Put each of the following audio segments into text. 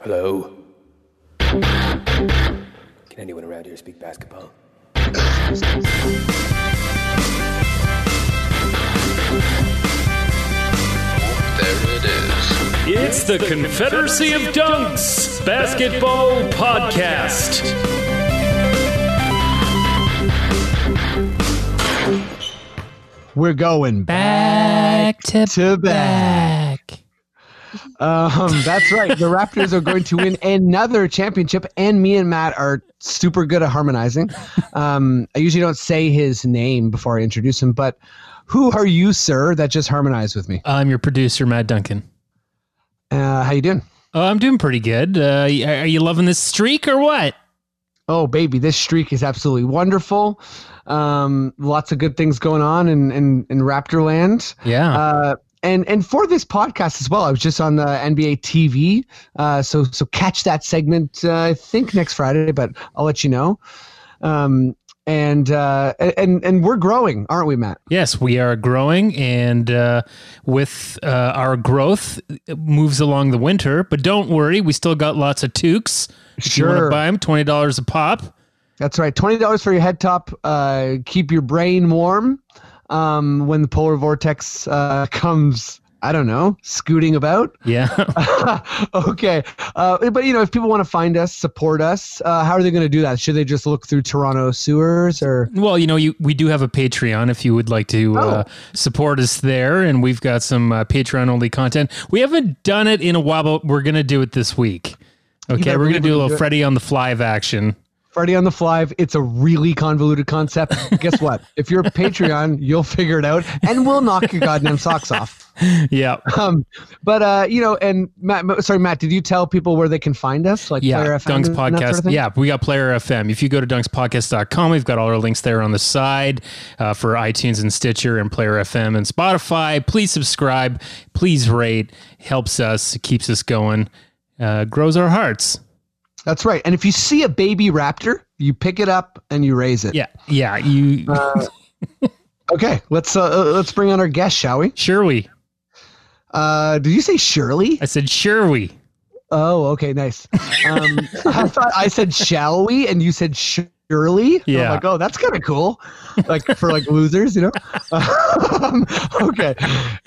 Hello? Can anyone around here speak basketball? There it is. It's the Confederacy of Dunks Basketball Podcast. We're going Back to, to back. Um, that's right. The Raptors are going to win another championship, and me and Matt are super good at harmonizing. Um, I usually don't say his name before I introduce him, but who are you, sir, that just harmonized with me? I'm your producer, Matt Duncan. Uh, how you doing? Oh, I'm doing pretty good. Uh, are you loving this streak or what? Oh, baby, this streak is absolutely wonderful. Um, lots of good things going on in in, in Raptorland. Yeah. Uh, and and for this podcast as well, I was just on the NBA TV. Uh, so so catch that segment. Uh, I think next Friday, but I'll let you know. Um, and uh, and and we're growing, aren't we, Matt? yes, we are growing, and uh, with uh, our growth moves along the winter. But don't worry, we still got lots of toques. If you want to buy them, twenty dollars a pop. That's right. Twenty dollars for your head top. Uh, keep your brain warm um, when the polar vortex uh, comes. I don't know, scooting about. Yeah. okay. Uh, but you know, if people want to find us, support us, uh, how are they going to do that? Should they just look through Toronto sewers or? Well, you know, you we do have a Patreon if you would like to uh, Oh. support us there, and we've got some uh, Patreon only content. We haven't done it in a while, but we're gonna do it this week. Okay, we're gonna do a little. Freddy on the fly of action. Friday on the Fly, it's a really convoluted concept. Guess what? If you're a Patreon, you'll figure it out and we'll knock your goddamn socks off. Yeah, Um, but, uh, you know, and Matt, sorry, Matt, did you tell people where they can find us? Like yeah. Player FM Dunks podcast. sort of yeah, we got Player FM. If you go to dunkspodcast.com, we've got all our links there on the side uh, for iTunes and Stitcher and Player FM and Spotify. Please subscribe. Please rate. Helps us. Keeps us going. Uh, grows our hearts. That's right. And if you see a baby raptor, you pick it up and you raise it. Yeah, yeah. You Okay, let's uh, uh, let's bring on our guest, shall we? sure we. Uh, did you say Shirley? I said sure we. Oh, okay, nice. Um, I thought I said shall we, and you said Shirley. Yeah. I'm like, oh, that's kind of cool. Like for like losers, you know. um, okay.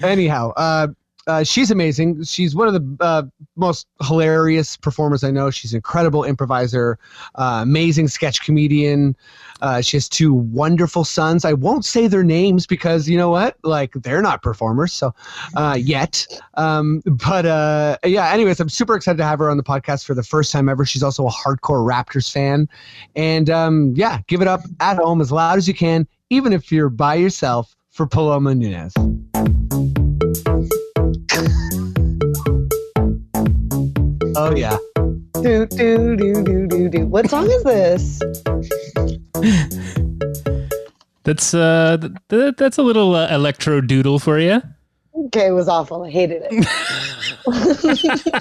Anyhow, uh, uh, she's amazing. She's one of the uh, most hilarious performers I know. She's an incredible improviser, uh, amazing sketch comedian. Uh, she has two wonderful sons. I won't say their names because you know what? Like they're not performers, so uh, yet. Um, but uh, yeah. Anyways, I'm super excited to have her on the podcast for the first time ever. She's also a hardcore Raptors fan, and um, yeah, give it up at home as loud as you can, even if you're by yourself for Paloma Nunez. Oh yeah. Do, do, do, do, do, do. What song is this? That's uh, th- th- that's a little uh, electro doodle for you. Okay, it was awful. I hated it.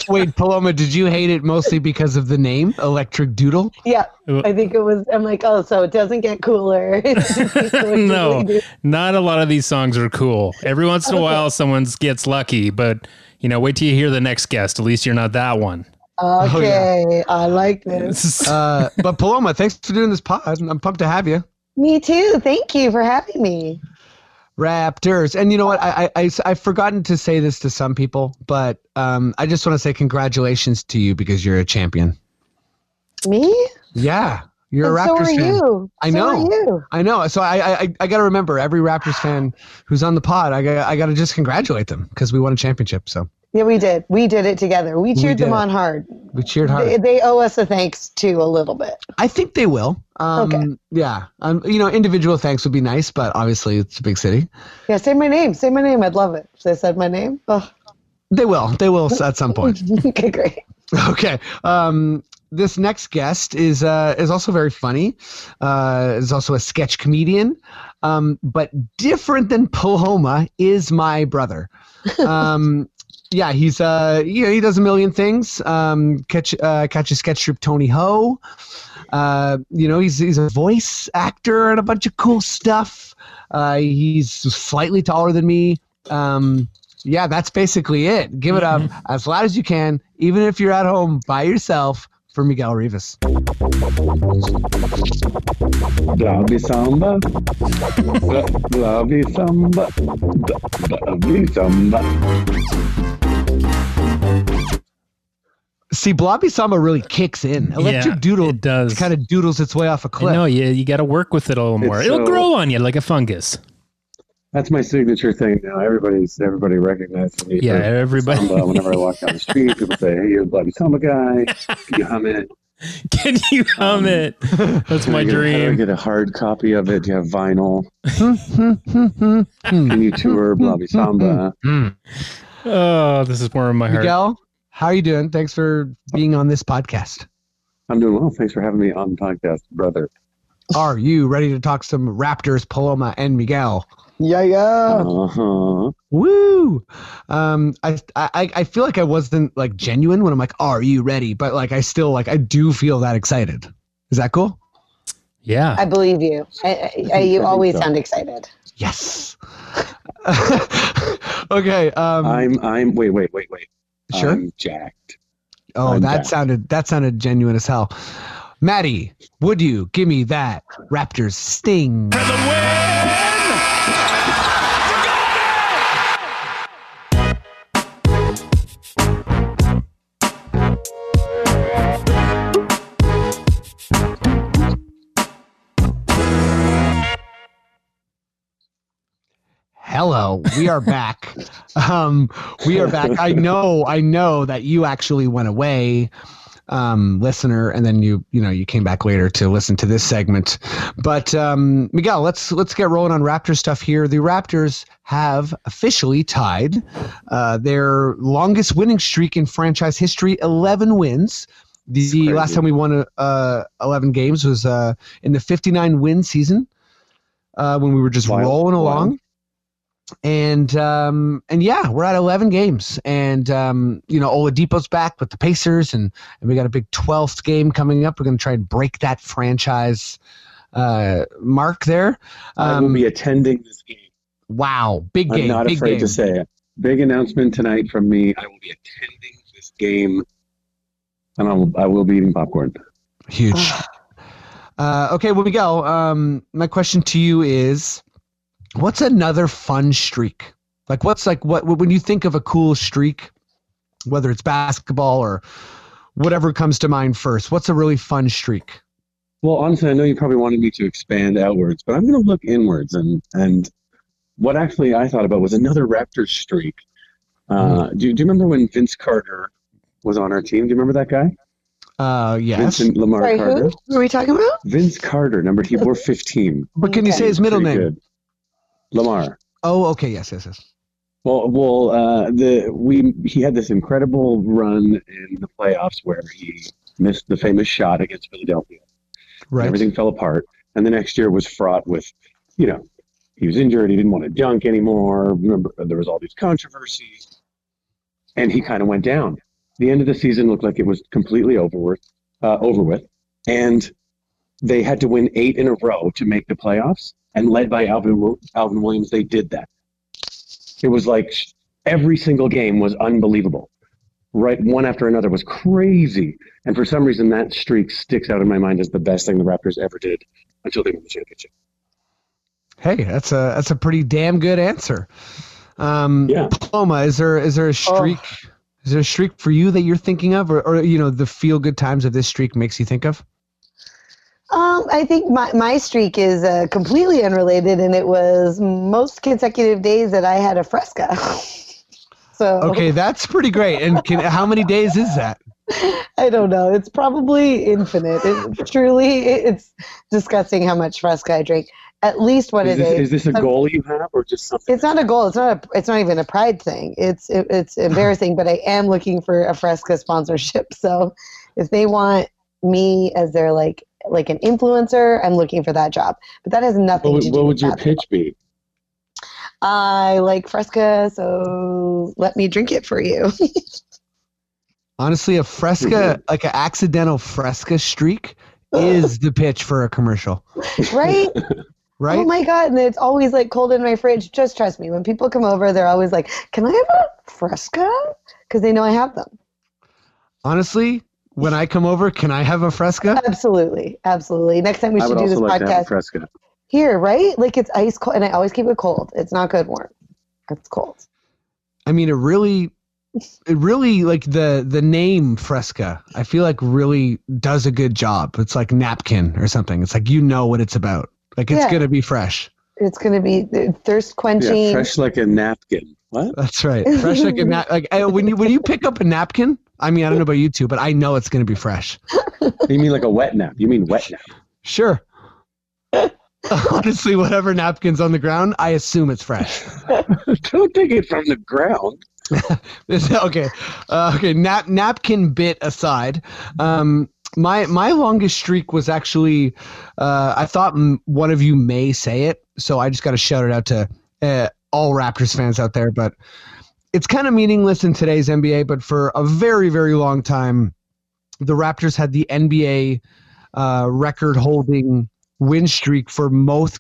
Wait, Paloma, did you hate it mostly because of the name, Electric Doodle? Yeah, I think it was. I'm like, oh, so it doesn't get cooler. It just keeps going no, not a lot of these songs are cool. Every once in a while, someone gets lucky, but you know, wait till you hear the next guest. At least you're not that one. Okay, I like this. Uh, but Paloma, thanks for doing this pod. I'm pumped to have you. Me too. Thank you for having me. Raptors. And you know what? I, I, I, I've forgotten to say this to some people, but um, I just want to say congratulations to you because you're a champion. Me? Yeah. You're And a so Raptors are fan. you. I So know. I know. So I, I, I got to remember every Raptors fan who's on the pod. I got, I got to just congratulate them because we won a championship. So Yeah, we did. We did it together. We cheered did them on hard. we cheered hard. They, they owe us a thanks too, a little bit. I think they will. Um, Okay. Yeah. Um, you know, individual thanks would be nice, but obviously it's a big city. Yeah, say my name. Say my name. I'd love it. If they said my name. Oh, They will. They will at some point. okay, great. Okay. Um, this next guest is uh, is also very funny. Uh, is also a sketch comedian, um, but different than Paloma is my brother. Um, yeah, he's uh, you know, he does a million things. Um, catch uh, catch a sketch troupe Tony Ho. Uh, you know, he's he's a voice actor and a bunch of cool stuff. Uh, he's slightly taller than me. Um, Yeah, that's basically it. Give it up as loud as you can, even if you're at home by yourself for Miguel Rivas. Blobby samba. Blobby samba. Blobby samba. See, Blobby Samba really kicks in. Electric Yeah, Doodle does. it does. kind of doodles its way off a cliff. know you you got to work with it a little more. It's It'll so- grow on you like a fungus. That's my signature thing now. Everybody's everybody recognizes me. Yeah, everybody. Samba. Whenever I walk down the street, people say, "Hey, you're the Blobby Samba guy. Can you hum it?" Can you hum um, it? That's my I get, How do I dream. get a hard copy of it? Do you have vinyl? Can you tour Blobby Samba? Oh, this is warming my heart. Miguel, how are you doing? Thanks for being on this podcast. I'm doing well. Thanks for having me on the podcast, brother. Are you ready to talk some Raptors, Paloma, and Miguel? Yeah, yeah. Uh huh. Woo! Um, I, I I feel like I wasn't like genuine when I'm like, "Are you ready?" But like, I still like I do feel that excited. Is that cool? Yeah. I believe you. I, I, I, I you think always so. sound excited. Yes. okay. Um, I'm. I'm. Wait. Wait. Wait. Wait. sure. I'm jacked. oh, I'm that back. sounded that sounded genuine as hell. Maddie, would you give me that Raptors sting? Hello, we are back. Um, we are back. I know, I know that you actually went away, um, listener, and then you, you know, you came back later to listen to this segment. But um, Miguel, let's let's get rolling on Raptors stuff here. The Raptors have officially tied uh, their longest winning streak in franchise history, eleven wins. The last time we won uh, eleven games was uh, in the fifty-nine win season uh, when we were just Wild. rolling along. And um and yeah we're at 11 games and um you know oladipo's back with the pacers and and we got a big 12th game coming up we're going to try and break that franchise uh mark there I will um be attending this game. wow big I'm game not big afraid game to say it. Big announcement tonight from me. I will be attending this game, and I will. I will be eating popcorn. huge uh okay well miguel um my question to you is what's another fun streak like what's like what when you think of a cool streak whether it's basketball or whatever comes to mind first what's a really fun streak Well, honestly, I know you probably wanted me to expand outwards, but I'm going to look inwards. And and what actually I thought about was another Raptors streak. Uh, do, you- do you remember when Vince Carter was on our team? Do you remember that guy? uh yes Vincent Lamar Sorry, Carter. who? Who are we talking about? Vince Carter, number he wore 15. but can you say his middle Pretty name good. Lamar. oh okay yes yes yes Well, well, uh, the we he had this incredible run in the playoffs where he missed the famous shot against Philadelphia. right Everything fell apart, and the next year was fraught with, you know, he was injured. He didn't want to dunk anymore. Remember, there was all these controversies, and he kind of went down. The end of the season looked like it was completely over with, uh, over with, and they had to win eight in a row to make the playoffs. And led by Alvin Alvin Williams, they did that. It was like every single game was unbelievable. Right, one after another was crazy. And for some reason, that streak sticks out in my mind as the best thing the Raptors ever did until they won the championship. hey that's a that's a pretty damn good answer um Yeah. paloma is there is there a streak is there a streak for you that you're thinking of or, or you know the feel good times of this streak makes you think of Um, I think my, my streak is uh, completely unrelated, and it was most consecutive days that I had a fresca. so okay that's pretty great and can, how many days is that I don't know. It's probably infinite. It, truly, it's disgusting how much fresca I drink. At least what Is it this, is. is this a goal you have or just something? It's not a goal. It's not a. It's not even a pride thing. It's it, it's embarrassing. but I am looking for a Fresca sponsorship. So if they want me as their like like an influencer, I'm looking for that job. But that has nothing What, to would- do what with would your basketball. pitch be? I like Fresca, so let me drink it for you. honestly a fresca mm-hmm. like an accidental fresca streak is the pitch for a commercial right? right? Oh my god! And it's always like cold in my fridge. Just trust me. When people come over, they're always like, "Can I have a Fresca?" Because they know I have them. Honestly, when I come over, can I have a Fresca? Absolutely, absolutely. Next time we I should would do this also like to have a podcast Fresca. here, right? Like it's ice cold, and I always keep it cold. It's not good warm. It's cold. I mean, it really, it really like the the name Fresca. I feel like really does a good job. It's like napkin or something. It's like you know what it's about. Like it's Yeah. gonna be fresh. It's gonna be uh, thirst quenching. Yeah, fresh like a napkin. What? That's right. Fresh like a nap. Like when you when you pick up a napkin. I mean, I don't know about you two, but I know it's gonna be fresh. You mean like a wet nap? You mean wet nap? Sure. Honestly, whatever napkin's on the ground, I assume it's fresh. Don't take it from the ground. okay, uh, okay. Nap napkin bit aside, um, my my longest streak was actually. Uh, I thought m- one of you may say it, so I just got to shout it out to uh, all Raptors fans out there. But it's kind of meaningless in today's NBA. But for a very very long time, the Raptors had the NBA uh, record-holding win streak for most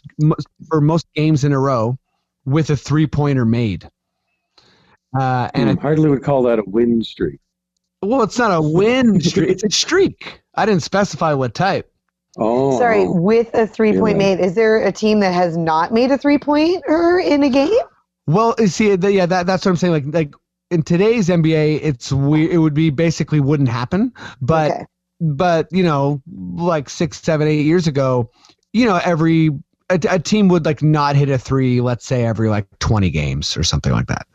for most games in a row with a three-pointer made. Uh, and And I hardly would call that a win streak. well, it's not a win streak; it's a streak. I didn't specify what type. Oh, Sorry, with a three point Yeah. made. Is there a team that has not made a three pointer in a game? Well, you see, yeah, that, that's what I'm saying. Like, like in today's NBA, it's we it would be basically wouldn't happen. But okay. but you know, like six, seven, eight years ago, you know, every a, a team would like not hit a three, let's say every like 20 games or something like that.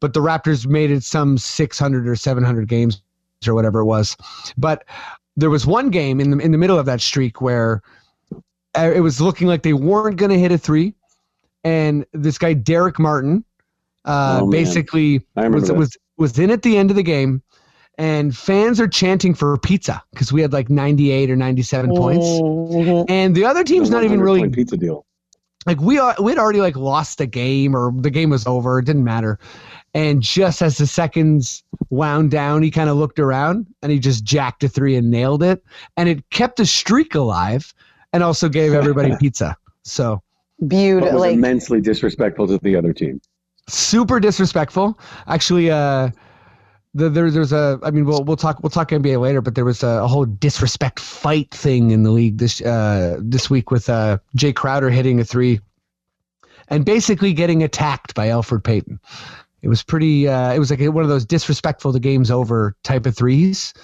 But the Raptors made it some 600 or 700 games or whatever it was. But there was one game in the in the middle of that streak where uh, it was looking like they weren't going to hit a three, and this guy Darrick Martin, uh, Oh, basically was that. was was in at the end of the game, and fans are chanting for pizza because we had like 98 or 97 points, Mhm. and the other team's not even really pizza deal. like we are we'd already like lost the game or the game was over it didn't matter and just as the seconds wound down he kind of looked around and he just jacked a three and nailed it and it kept the streak alive and also gave everybody pizza so But was Like immensely disrespectful to the other team. super disrespectful actually uh the, there, there's a. I mean, we'll we'll talk we'll talk NBA later, but there was a, a whole disrespect fight thing in the league this uh, this week with uh, Jae Crowder hitting a three, and basically getting attacked by Elfrid Payton. It was pretty. Uh, it was like one of those disrespectful the game's over type of threes,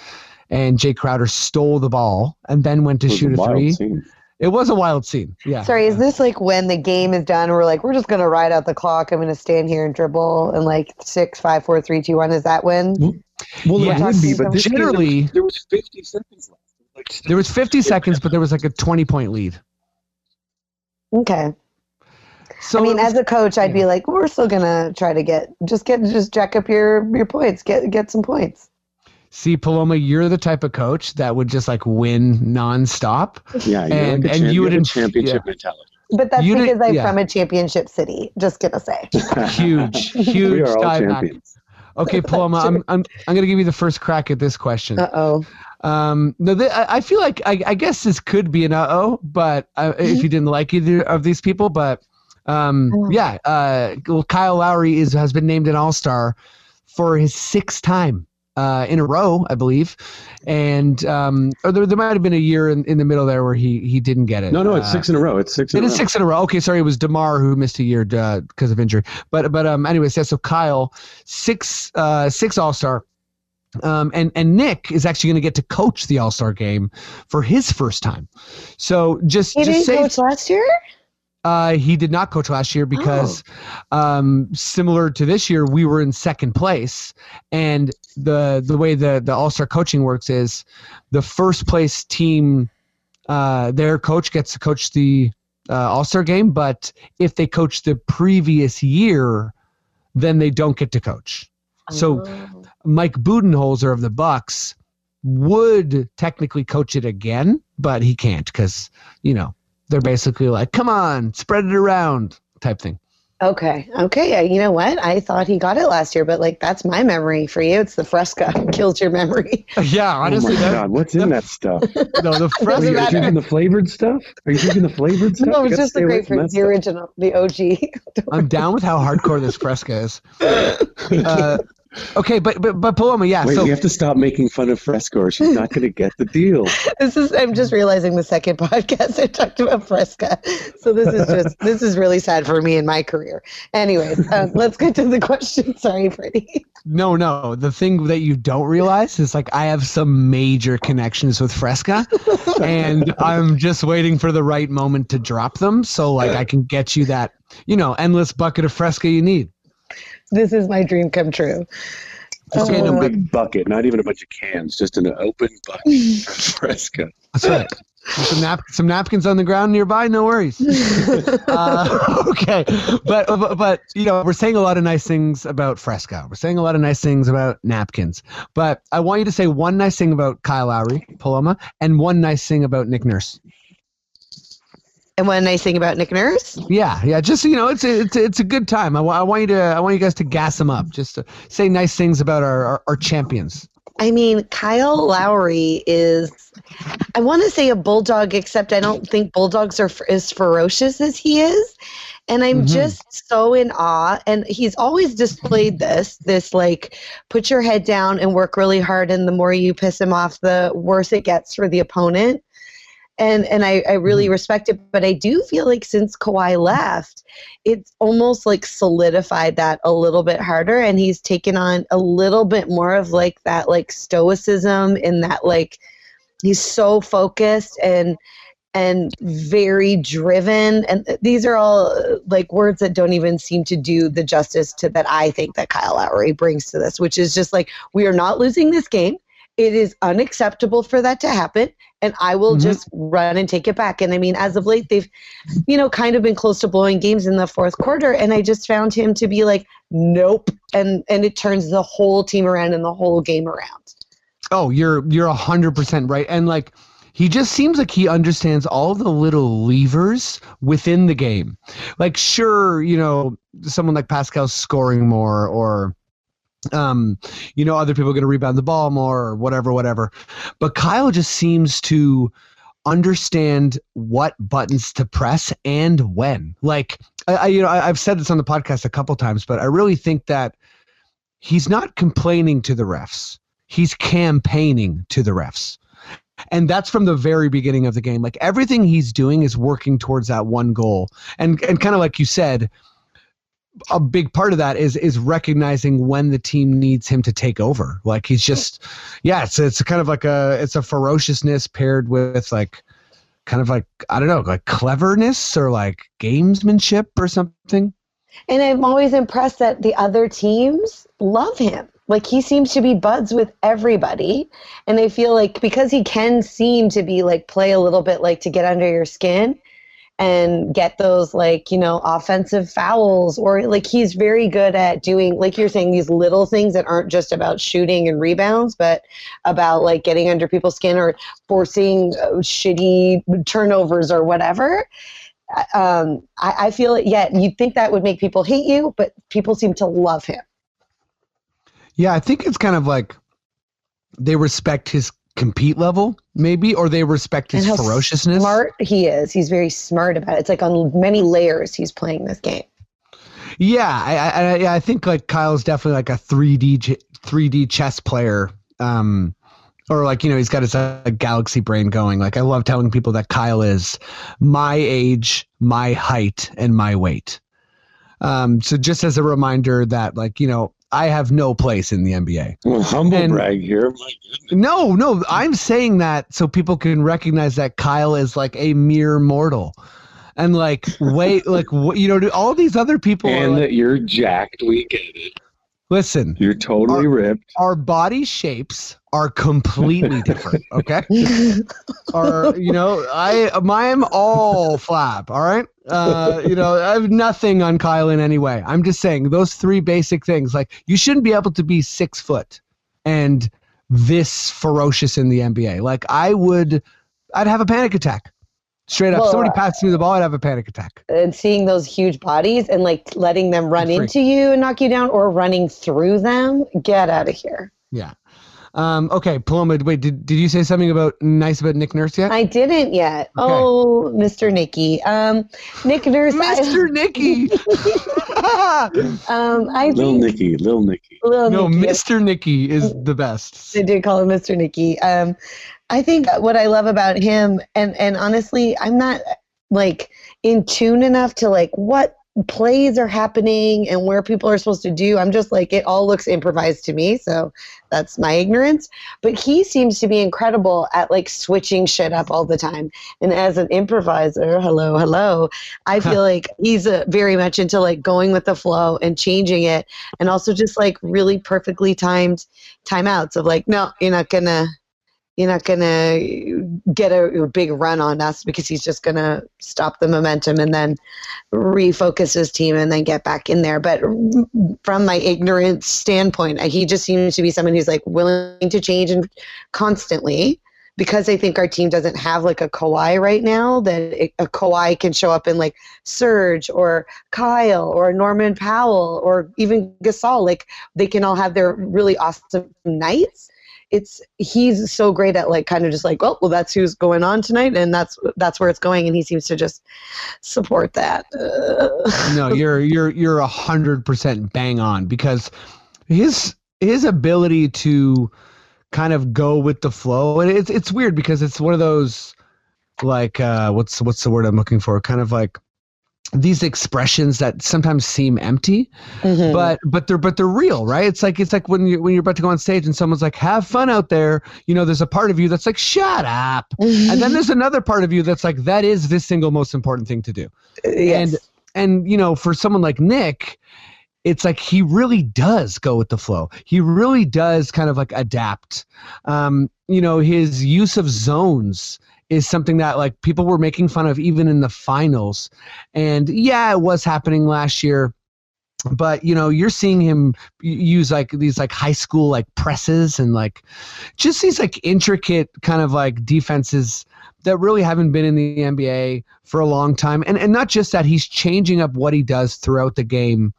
and Jae Crowder stole the ball and then went to shoot a, wild three. scene. It was a wild scene. Yeah. Sorry, is this like when the game is done? We're like, we're just gonna ride out the clock. I'm gonna stand here and dribble and like six, five, four, three, two, one. Is that when? Well, Yeah, it would be, but some- this game, Generally- there was 50 seconds left. Like, There was 50 seconds, but there was like a 20 point lead. Okay. So I mean, was- as a coach, I'd be like, we're still gonna try to get just get just jack up your your points, get get some points. See, Paloma, you're the type of coach that would just like win nonstop. yeah, you're And- like a and champ- you you would have championship yeah. mentality. But that's You did- because I'm yeah. from a championship city. Just gonna say. Huge, we huge are all dive back. Okay, Paloma, I'm, I'm, I'm going to give you the first crack at this question. Uh oh. Um, no, th- I I feel like I, I guess this could be an uh oh, but uh, if you didn't like either of these people, but um, Oh. yeah, uh, well, Kyle Lowry is has been named an All Star for his sixth time uh, in a row, I believe, and um, or there, there might have been a year in, in the middle there where he he didn't get it. No, no, it's Uh, six in a row. It's six in It a is row. six in a row. Okay, sorry, it was Demar who missed a year because of injury. But but um, anyways, yeah. So Kyle, six uh, six All Star, um, and and Nick is actually going to get to coach the All Star game for his first time. So just He just didn't say coach last year. Uh, he did not coach last year because, Oh. um, similar to this year, we were in second place, and the the way the the All Star coaching works is, the first place team, uh, their coach gets to coach the uh, All Star game, but if they coach the previous year, then they don't get to coach. So Oh. Mike Budenholzer of the Bucks would technically coach it again, but he can't because you know they're basically like, "Come on, spread it around," type thing. Okay. Okay. Yeah, You know what? I thought he got it last year, but like that's my memory for you. It's the Fresca kills your memory. Yeah, Oh honestly, my that, god, what's in that stuff? no, the fresca. Are you drinking the flavored stuff? Are you drinking the flavored stuff? no, it's just the grapefruit, the original, the OG. I'm down with how hardcore this Fresca is. Uh, okay, but but but Paloma, yeah. Wait, so we have to stop making fun of Fresca or she's not going to get the deal. this is. I'm just realizing the second podcast I talked about Fresca, so this is just this is really sad for me in my career. Anyways, um, let's get to the question. Sorry, Freddie. no, no. The thing that you don't realize is like I have some major connections with Fresca, and I'm just waiting for the right moment to drop them, so like I can get you that you know endless bucket of Fresca you need. This is my dream come true. Just Okay, in a Uh, big bucket, not even a bunch of cans, just in an open bucket of Fresca. That's right. some, nap- some napkins on the ground nearby, no worries. uh, okay, but, but but you know we're saying a lot of nice things about Fresca. We're saying a lot of nice things about napkins. But I want you to say one nice thing about Kyle Lowry, Paloma, and one nice thing about Nick Nurse. And one nice thing about Nick Nurse, Yeah, yeah. Just you know, it's a, it's a, it's a good time. I, wa- I want you to I want you guys to gas them up. Just to say nice things about our our, our champions. I mean, Kyle Lowry is, I want to say a bulldog, except I don't think bulldogs are f- as ferocious as he is. And I'm Mhm. just so in awe. And he's always displayed this, this like, put your head down and work really hard. And the more you piss him off, the worse it gets for the opponent. And, and I, I really mm-hmm. respect it. But I do feel like since Kawhi left, it's almost like solidified that a little bit harder and he's taken on a little bit more of like that like stoicism and that like he's so focused and and very driven and these are all like words that don't even seem to do the justice to that I think that Kyle Lowry brings to this which is just like we are not losing this game it is unacceptable for that to happen and I will Mhm. just run and take it back and I mean as of late they've you know, kind of been close to blowing games in the fourth quarter, and I just found him to be like, nope, and and it turns the whole team around and the whole game around. Oh, you're you're a hundred percent right, and like he just seems like he understands all the little levers within the game. Like, sure, you know, someone like Pascal scoring more, or um, you know, other people are going to rebound the ball more, or whatever, whatever. But Kyle just seems to understand what buttons to press and when. Like, I, I you know, I, I've said this on the podcast a couple times, but I really think that he's not complaining to the refs he's campaigning to the refs. And that's from the very beginning of the game. Like everything he's doing is working towards that one goal. And and kind of like you said, a big part of that is is recognizing when the team needs him to take over. Like he's just yeah, it's it's kind of like a it's a ferociousness paired with like kind of like I don't know, like cleverness or like gamesmanship or something. And I'm always impressed that the other teams love him. Like he seems to be buds with everybody. And I feel like because he can seem to be like play a little bit like to get under your skin and get those like, you know, offensive fouls or like he's very good at doing like you're saying these little things that aren't just about shooting and rebounds, but about like getting under people's skin or forcing uh, shitty turnovers or whatever um, I, I feel it. Yeah, you'd think that would make people hate you, but people seem to love him. Yeah, I think it's kind of like they respect his compete level, maybe, or they respect his ferociousness. smart he is. He's very smart about it. It's like on many layers he's playing this game. Yeah, I, I, I- I think like Kyle's definitely like a three D three D chess player. Um, or like you know he's got his uh, galaxy brain going. Like I love telling people that Kyle is my age, my height, and my weight. Um, so just as a reminder that like you know I have no place in the NBA. Well, humble And- brag here. No, no, I'm saying that so people can recognize that Kyle is like a mere mortal. And like, wait, like, you know, all these other people. Are And like, that you're jacked. We get it. listen, You're totally ripped. our body shapes are completely different. Okay, or you know, I I'm all flab. All right, uh, you know, I have nothing on Kyle in any way. I'm just saying those three basic things. Like, you shouldn't be able to be six foot and this ferocious in the NBA. Like, I would, I'd have a panic attack. Straight up, Well, somebody uh, passed me the ball, I'd have a panic attack. and seeing those huge bodies and like letting them run into you and knock you down or running through them, get out of here. Yeah. Um, okay, Paloma, wait, did, did you say something about nice about Nick Nurse yet? I didn't yet. Okay. Oh, Mr. Nicky. Um, Nick Nurse. I- Mr. Nicky. um, I Lil think Nicky, Lil Nicky. Lil no, Nicky. Mr. Nicky is the best. They did call him Mr. Nicky. Um, I think what I love about him, and and honestly, I'm not like in tune enough to like what plays are happening and where people are supposed to do. I'm just like it all looks improvised to me, so that's my ignorance. But he seems to be incredible at like switching shit up all the time. And as an improviser, hello, hello, I feel like he's uh very much into like going with the flow and changing it, and also just like really perfectly timed timeouts of like, no, you're not gonna you're not gonna get a, a big run on us because he's just gonna stop the momentum and then refocus his team and then get back in there. But from my ignorant standpoint, he just seems to be someone who's like willing to change and constantly. Because I think our team doesn't have like a Kawhi right now, that a Kawhi can show up in like Serge or Kyle or Norman Powell or even Gasol. Like they can all have their really awesome nights it's he's so great at like kind of just like oh well that's who's going on tonight and that's that's where it's going and he seems to just support that no, you're you're you're a hundred percent bang on because his his ability to kind of go with the flow and it's it's weird because it's one of those like uh what's what's the word I'm looking for? Kind of like these expressions that sometimes seem empty mhm. but but they're but they're real right? It's like it's like when you when you're about to go on stage and someone's like have fun out there. You know there's a part of you that's like shut up. And then there's another part of you that's like that is the single most important thing to do. Yes. and and you know for someone like nick it's like he really does go with the flow. He really does kind of like adapt. Um you know his use of zones is something that like people were making fun of even in the finals. And yeah it was happening last year but you know you're seeing him use like these like high school like presses and like just these like intricate kind of like defenses that really haven't been in the NBA for a long time. And and not just that he's changing up what he does throughout the game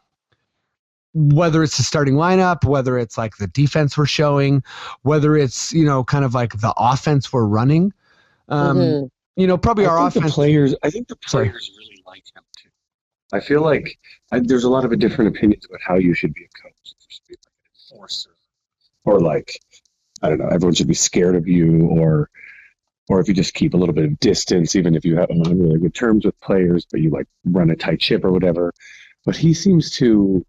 whether it's the starting lineup whether it's like the defense we're showing whether it's you know kind of like the offense we're running um Mhm. you know probably I our think the players. I think the Sorry. players really like him too. I feel like I, there's a lot of different opinions about how you should be a coach. You should be like an enforcer, or like I don't know, everyone should be scared of you, or or if you just keep a little bit of distance, even if you have on really good terms with players, but you like run a tight ship or whatever. But he seems to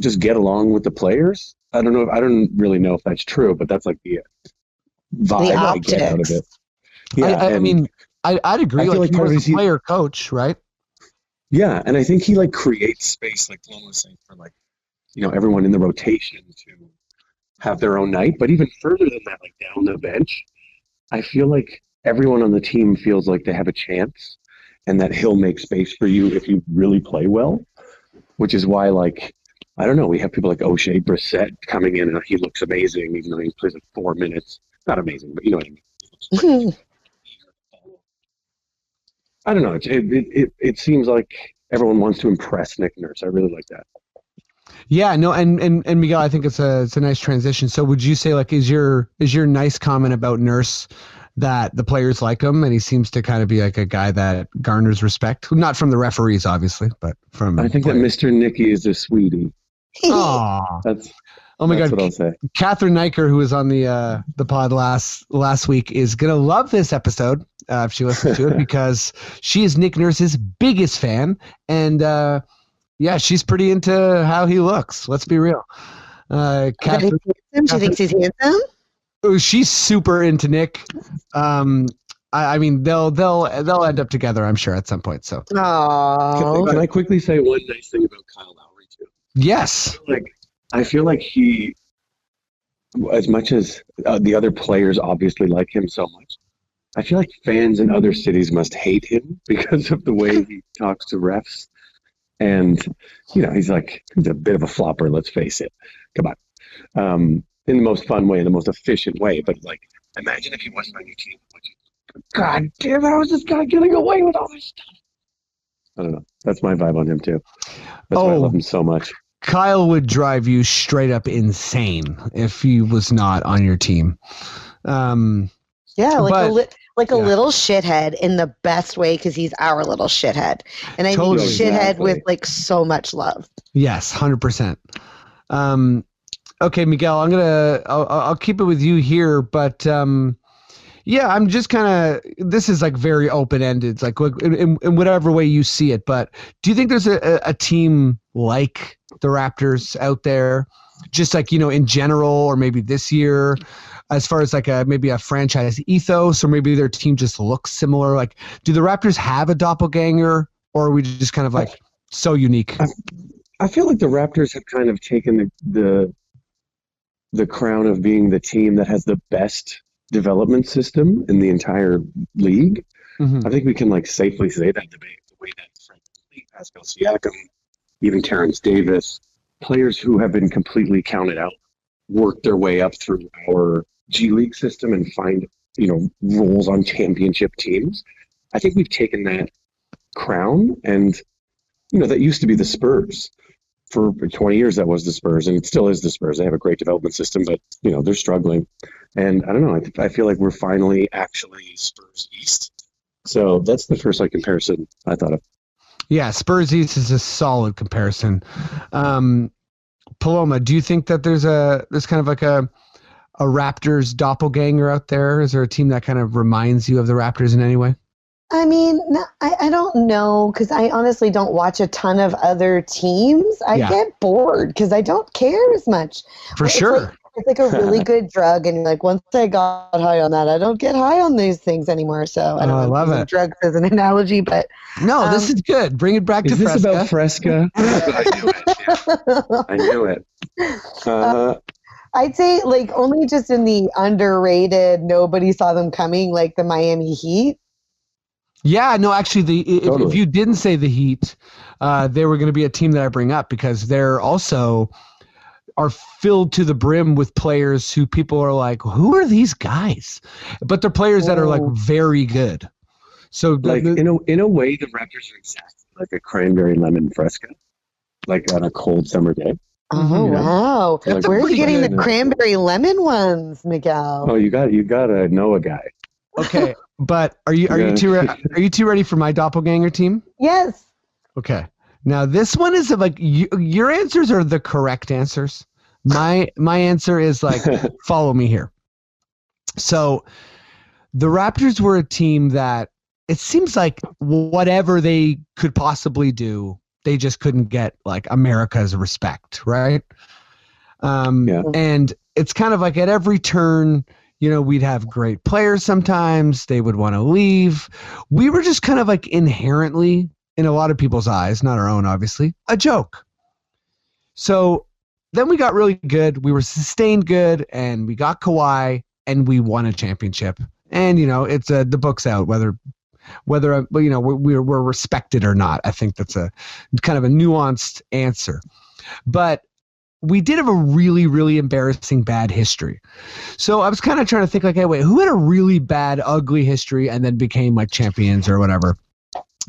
just get along with the players. I don't know. I don't really know if that's true, but that's like the vibe the I get out of optics it. I, I and- mean I, I'd agree I feel like, like he of was his- a player coach right Yeah, and I think he like creates space, like Paloma was saying, for like you know everyone in the rotation to have their own night. But even further than that, like down the bench, I feel like everyone on the team feels like they have a chance, and that he'll make space for you if you really play well. Which is why, like, I don't know, we have people like Oshae Brissett coming in, and he looks amazing, even though he plays like four minutes. Not amazing, but you know what I mean. He looks great. I don't know. It, it, it, it seems like everyone wants to impress Nick Nurse. I really like that. Yeah, no, and, and and Miguel, I think it's a it's a nice transition. So, would you say like is your is your nice comment about Nurse that the players like him and he seems to kind of be like a guy that garners respect, not from the referees, obviously, but from. I think that Mr. Nicky is a sweetie. Aw. That's oh my that's God, what I'll say. Catherine Niker, who was on the uh, the pod last last week, is gonna love this episode uh, if she listens to it because she is Nick Nurse's biggest fan, and uh, yeah, she's pretty into how he looks. Let's be real. Uh, That Catherine. She thinks he's handsome. oh, she's super into Nick. Um, I, I mean, they'll they'll they'll end up together, I'm sure, at some point. So Can, I- Oh, can I quickly say one nice thing about Kyle Lowry too? yes, Like, I feel like he, as much as uh, the other players obviously like him so much, I feel like fans in other cities must hate him because of the way he talks to refs. And you know, he's like he's a bit of a flopper. Let's face it. Come on, um, in the most fun way, in the most efficient way. But like, imagine if he wasn't on your team, would you God damn it, I was just getting away with all this stuff. I don't know. That's my vibe on him too. That's why I Oh. love him so much. Kyle would drive you straight up insane if he was not on your team. Um, Yeah, like But- a li- like a yeah. little shithead in the best way because he's our little shithead, and I Totally. mean shithead Exactly. with like so much love. yes, hundred percent. Um, okay, Miguel, I'm gonna I'll, I'll I'll keep it with you here, but um, yeah, I'm just kind of this is like very open ended, like in, in, in whatever way you see it. But do you think there's a, a, a team like the Raptors out there, just like you know in general, or maybe this year? As far as like a maybe a franchise ethos, or maybe their team just looks similar. Like, do the Raptors have a doppelganger, or are we just kind of like so unique? I feel like the Raptors have kind of taken the, the the crown of being the team that has the best development system in the entire league. Mhm. I think we can like safely say that the way, the way that Frank Pascal Siakam, even Terence Davis, players who have been completely counted out, work their way up through our G League system and find you know roles on championship teams. I think we've taken that crown, and you know that used to be the Spurs. For 20 years, that was the Spurs, and it still is the Spurs. They have a great development system, but you know they're struggling. And I don't know. I, I feel like we're finally actually Spurs East. So that's the first like comparison I thought of. Yeah, Spurs East is a solid comparison. Um, Paloma, do you think that there's a there's kind of like a a Raptors doppelganger out there? Is there a team that kind of reminds you of the Raptors in any way? I mean, no, I, I don't know because I honestly don't watch a ton of other teams. I Yeah. get bored because I don't care as much. For It's sure. like- It's like a really good drug, and like once I got high on that, I don't get high on these things anymore. So I don't Oh, I know. love using it. Drugs as an analogy, but no, this um, is good. Bring it back Is to this Fresca. about Fresca? I knew it. yeah. I knew it. Uh, I'd say like only just in the underrated, nobody saw them coming, like the Miami Heat. Yeah, no, actually, the if, if you didn't say the Heat, uh, they were going to be a team that I bring up because they're also are filled to the brim with players who people are like, who are these guys? But they're players that are like Oh. very good. So like the- in a in a way, the Raptors are exactly like a cranberry lemon Fresca, like on a cold summer day. Oh Mhm. Yeah. wow! Like, Where's he pretty getting the cranberry lemon ones, Miguel? Oh, you got you got to know a guy. okay, but are you are you too re- are you too ready for my doppelganger team? Yes. Okay. Now this one is like you, your answers are the correct answers. My my answer is like follow me here. So the Raptors were a team that it seems like whatever they could possibly do, they just couldn't get like America's respect, right? Um, Yeah. And it's kind of like at every turn, you know, we'd have great players sometimes, they would want to leave. We were just kind of like inherently, in a lot of people's eyes, not our own, obviously, a joke. So then we got really good. We were sustained good, and we got Kawhi, and we won a championship. And you know, it's uh, the book's out whether whether uh, you know we're, we're we're respected or not. I think that's a kind of a nuanced answer, but we did have a really really embarrassing bad history. So I was kind of trying to think like, hey, wait, who had a really bad ugly history and then became like champions or whatever?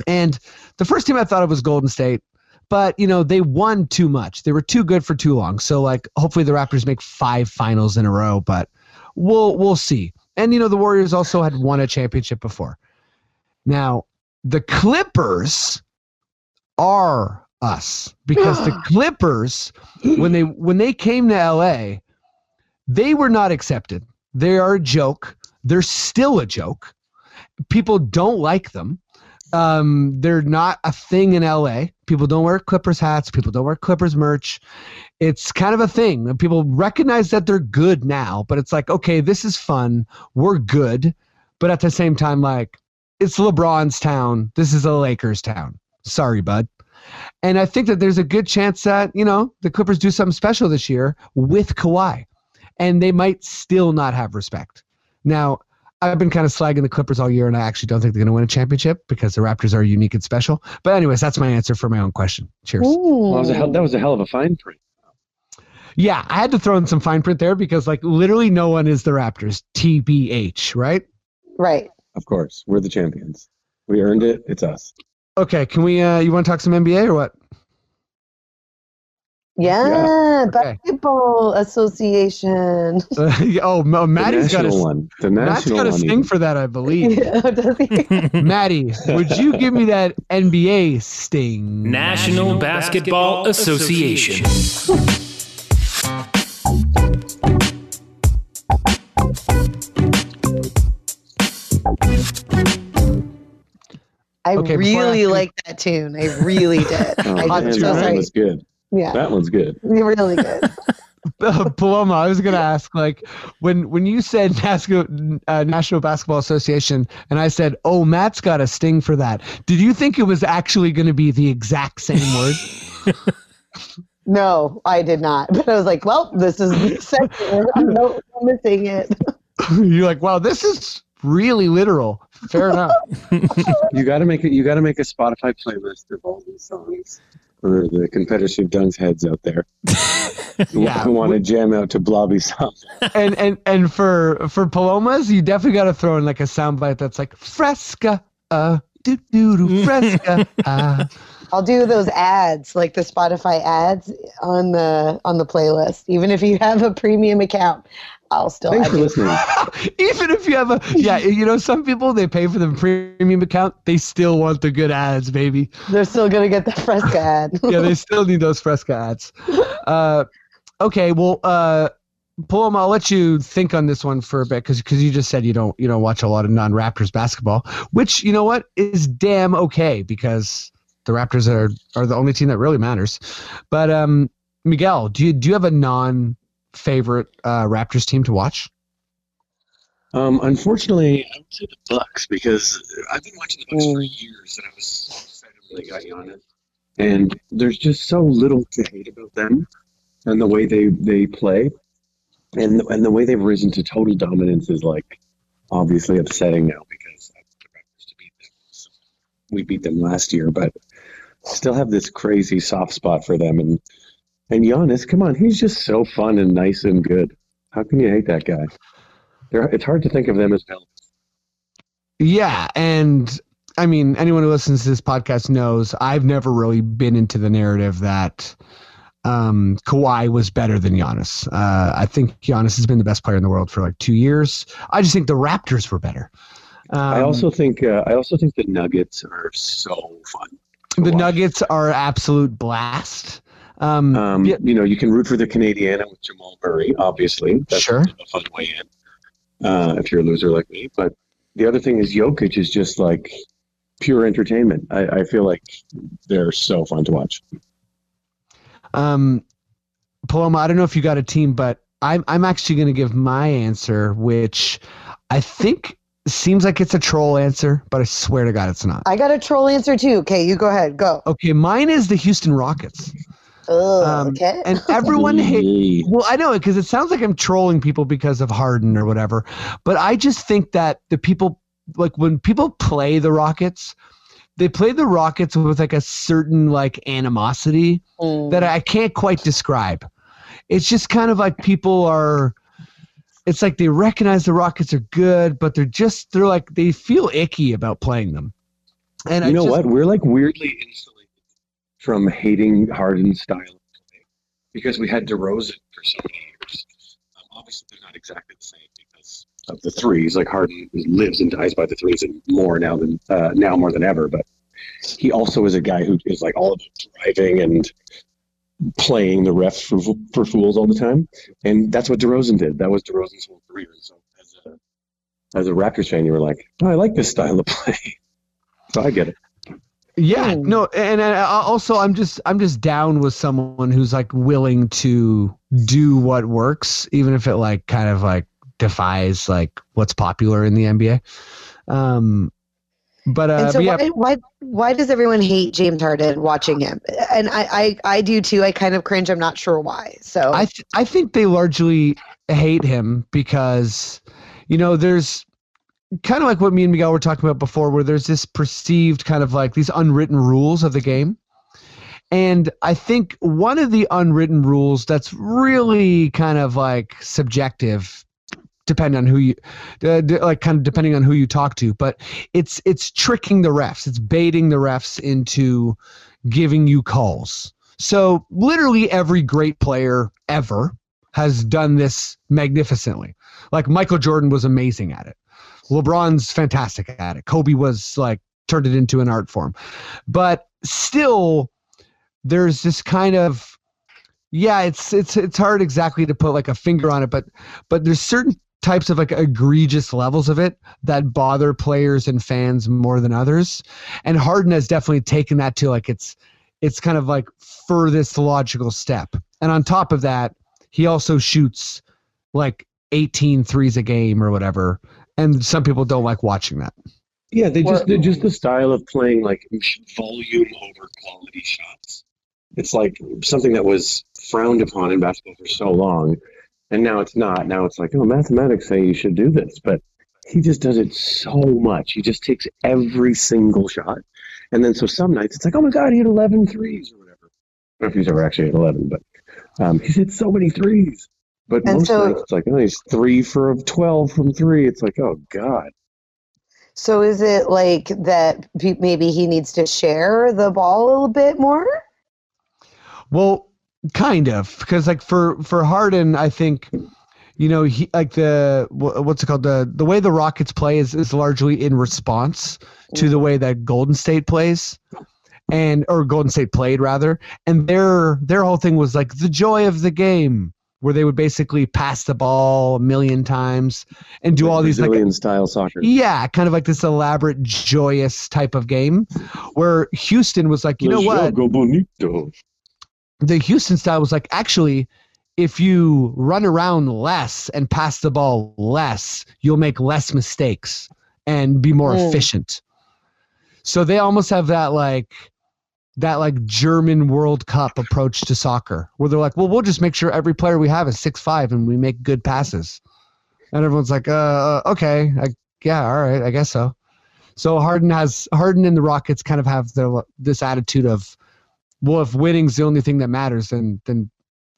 And the first team I thought of was Golden State but you know they won too much. They were too good for too long. So like hopefully the Raptors make five finals in a row, but we'll we'll see. And you know the Warriors also had won a championship before. Now the Clippers are us because the Clippers when they when they came to LA, they were not accepted. They are a joke. They're still a joke. People don't like them. Um, they're not a thing in LA. People don't wear Clippers hats. People don't wear Clippers merch. It's kind of a thing. People recognize that they're good now, but it's like, okay, this is fun. We're good. But at the same time, like, it's LeBron's town. This is a Lakers town. Sorry, bud. And I think that there's a good chance that, you know, the Clippers do something special this year with Kawhi. And they might still not have respect. Now, I've been kind of slagging the Clippers all year, and I actually don't think they're going to win a championship because the Raptors are unique and special. But anyways, that's my answer for my own question. Cheers. Well, that was a hell, that was a hell of a fine print. Yeah, I had to throw in some fine print there because like literally no one is the Raptors. TBH, right? Right. Of course, we're the champions. We earned it. It's us. Okay, can we? Uh, you want to talk some NBA or what? Yeah, Okay. basketball association. oh, Ma- The Maddie's got a one. The Matt's national got a one. sting even. for that, I believe. Yeah, does he? Maddie, would you give me that NBA sting? National Basketball Association. I Okay, before I really ask like that tune. I really did. Oh, I man, just so that sorry. was good. Yeah, That one's good. really good. Paloma, I was going to ask, like, when when you said NASCO, uh, National Basketball Association, and I said, "Oh, Matt's got a sting for that." Did you think it was actually going to be the exact same word? No, I did not. But I was like, well, this is the second one. I'm no I'm missing it. You're like, "Wow, this is really literal." Fair enough. You got to make it. You got to make a Spotify playlist of all these songs for the Confederacy of Dunks heads out there. who, Yeah. who want to jam out to Blobby songs. and and and for for Palomas, you definitely got to throw in like a soundbite that's like Fresca, uh, do do do Fresca. Uh. I'll do those ads, like the Spotify ads on the on the playlist. Even if you have a premium account, I'll still Thanks add for listening. Even if you have a yeah, you know, some people they pay for the premium account, they still want the good ads, baby. They're still gonna get the Fresca ad. Yeah, they still need those Fresca ads. Uh, okay, well, uh, Paloma, I'll let you think on this one for a bit because because you just said you don't you don't watch a lot of non-Raptors basketball, which you know what is damn okay because the Raptors are are the only team that really matters. But um, Miguel, do you do you have a non-favorite uh, Raptors team to watch? Um, unfortunately, I would say the Bucks because I've been watching the Bucks for Mm. years, and I was excited when they got Giannis. And there's just so little to hate about them, and the way they they play, and the, and the way they've risen to total dominance is like obviously upsetting now because I the Raptors to beat them. So we beat them last year, but still have this crazy soft spot for them. And and Giannis, come on, he's just so fun and nice and good. How can you hate that guy? They're, it's hard to think of them as villains. Yeah, and I mean, anyone who listens to this podcast knows I've never really been into the narrative that um, Kawhi was better than Giannis. Uh, I think Giannis has been the best player in the world for like two years. I just think the Raptors were better. Um, I also think uh, I also think the Nuggets are so fun. the watch. Nuggets are absolute blast. Um, Um, yeah, You know, you can root for the Canadiana with Jamal Murray, obviously. That's Sure. a fun way in. Uh, if you're a loser like me, but the other thing is Jokic is just like pure entertainment. I, I feel like they're so fun to watch. Um, Paloma, I don't know if you got a team, but I'm I'm actually going to give my answer, which I think seems like it's a troll answer, but I swear to God, it's not. I got a troll answer too. Okay, you go ahead. Go. Okay, mine is the Houston Rockets, Oh, Um, okay. and everyone hates. Well, I know it because it sounds like I'm trolling people because of Harden or whatever, but I just think that the people like when people play the Rockets, they play the Rockets with like a certain like animosity Mm. that I can't quite describe. It's just kind of like people are. It's like they recognize the Rockets are good, but they're just they're like they feel icky about playing them. And I you know just, what? We're like weirdly insulated from hating Harden's style of play because we had DeRozan for so many years. Um, obviously, they're not exactly the same because of the threes. Like Harden lives and dies by the threes, and more now than uh, now more than ever. But he also is a guy who is like all about driving and playing the refs for, for fools all the time, and that's what DeRozan did. That was DeRozan's whole career. So as a as a Raptors fan, you were like, oh, I like this style of play. so I get it. Yeah, Hmm. no, and uh, also I'm just I'm just down with someone who's like willing to do what works, even if it like kind of like defies like what's popular in the NBA. Um, but uh, and so but yeah, why, why why does everyone hate James Harden watching him? And I, I I do too. I kind of cringe. I'm not sure why. So I th- I think they largely hate him because you know there's kind of like what me and Miguel were talking about before, where there's this perceived kind of like these unwritten rules of the game. And I think one of the unwritten rules that's really kind of like subjective depending on who you uh, like kind of depending on who you talk to but it's it's tricking the refs. It's baiting the refs into giving you calls. So literally every great player ever has done this magnificently. Like michael jordan was amazing at it lebron's fantastic at it. Kobe was like turned it into an art form. But still there's this kind of yeah it's it's it's hard exactly to put like a finger on it but but there's certain types of like egregious levels of it that bother players and fans more than others. And harden has definitely taken that to like it's it's kind of like furthest logical step. And on top of that he also shoots like 18 threes a game or whatever and some people don't like watching that Yeah, they just they're just the style of playing like volume over quality shots. It's like something that was frowned upon in basketball for so long, and now it's not. Now it's like, oh, mathematics say you should do this, but he just does it so much. He just takes every single shot, and then so some nights it's like, oh my god, he had 11 threes or whatever. I don't know if he's ever actually hit 11, but um, he's hit so many threes. But And most so- nights it's like, oh, he's three for 12 from three. It's like, oh god. So is it like that maybe he needs to share the ball a little bit more? Well, kind of, because like for for Harden, I think, you know, he like the what's it called the the way the Rockets play is is largely in response to the mm-hmm. way that Golden State plays, and or Golden State played rather, and their their whole thing was like the joy of the game, where they would basically pass the ball a million times and do all these like Brazilian style soccer. yeah, kind of like this elaborate, joyous type of game, where Houston was like, you know what? Bonito. the Houston style was like, actually, if you run around less and pass the ball less, you'll make less mistakes and be more Mm. efficient. So they almost have that like that like German World Cup approach to soccer, where they're like, well, we'll just make sure every player we have is six five and we make good passes. And everyone's like, uh, okay, I, yeah, all right, I guess so. So Harden has Harden and the Rockets kind of have the this attitude of, well, if winning's the only thing that matters, then then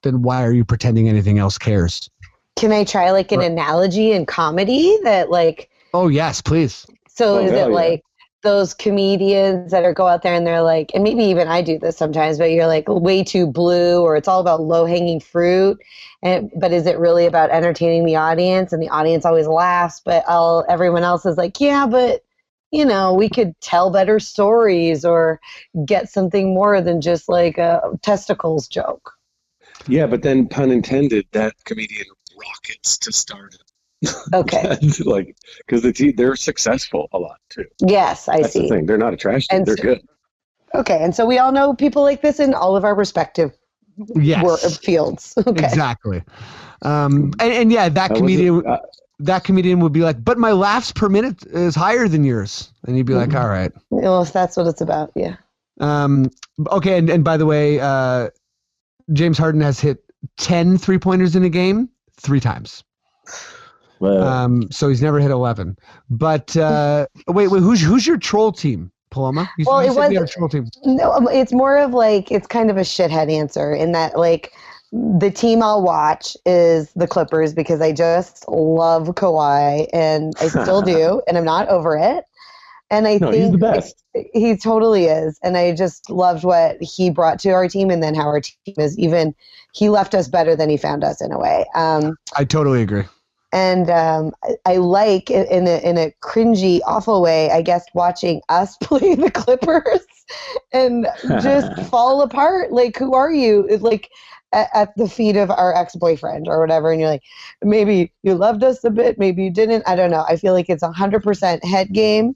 then why are you pretending anything else cares? Can I try like an Right. analogy in comedy that like Oh yes, please. so Oh, is it yeah. like those comedians that are go out there and they're like and maybe even I do this sometimes but you're like way too blue or it's all about low hanging fruit. And but is it really about entertaining the audience? And the audience always laughs but all everyone else is like yeah but you know we could tell better stories or get something more than just like a testicles joke. Yeah, but then pun intended, that comedian rockets to start okay like because the team they're successful a lot too. yes I That's see the thing. They're not a trash team. And they're so- good. okay and so we all know people like this in all of our respective Yes. wor- fields okay Exactly. Um, and, and yeah, that I comedian uh, that comedian would be like, but my laughs per minute is higher than yours. And you'd be like, all right. well if that's what it's about yeah Um, okay, and, and by the way, uh, James Harden has hit 10 three pointers in a game three times. Well, Um, so he's never hit 11. But uh, wait, wait, who's who's your troll team, Paloma? You, Well, you it was- had troll team. No, um, it's more of like it's kind of a shithead answer in that like the team I'll watch is the Clippers because I just love Kawhi and I still do, and I'm not over it. And I no, think he's the best. he totally is, and I just loved what he brought to our team, and then how our team is even. He left us better than he found us in a way. Um, I totally agree. And um, I, I like in a, in a cringy, awful way, I guess, watching us play the Clippers and just fall apart. Like, who are you? It's like at, at the feet of our ex boyfriend or whatever, and you're like, maybe you loved us a bit, maybe you didn't. I don't know. I feel like it's a hundred percent head game.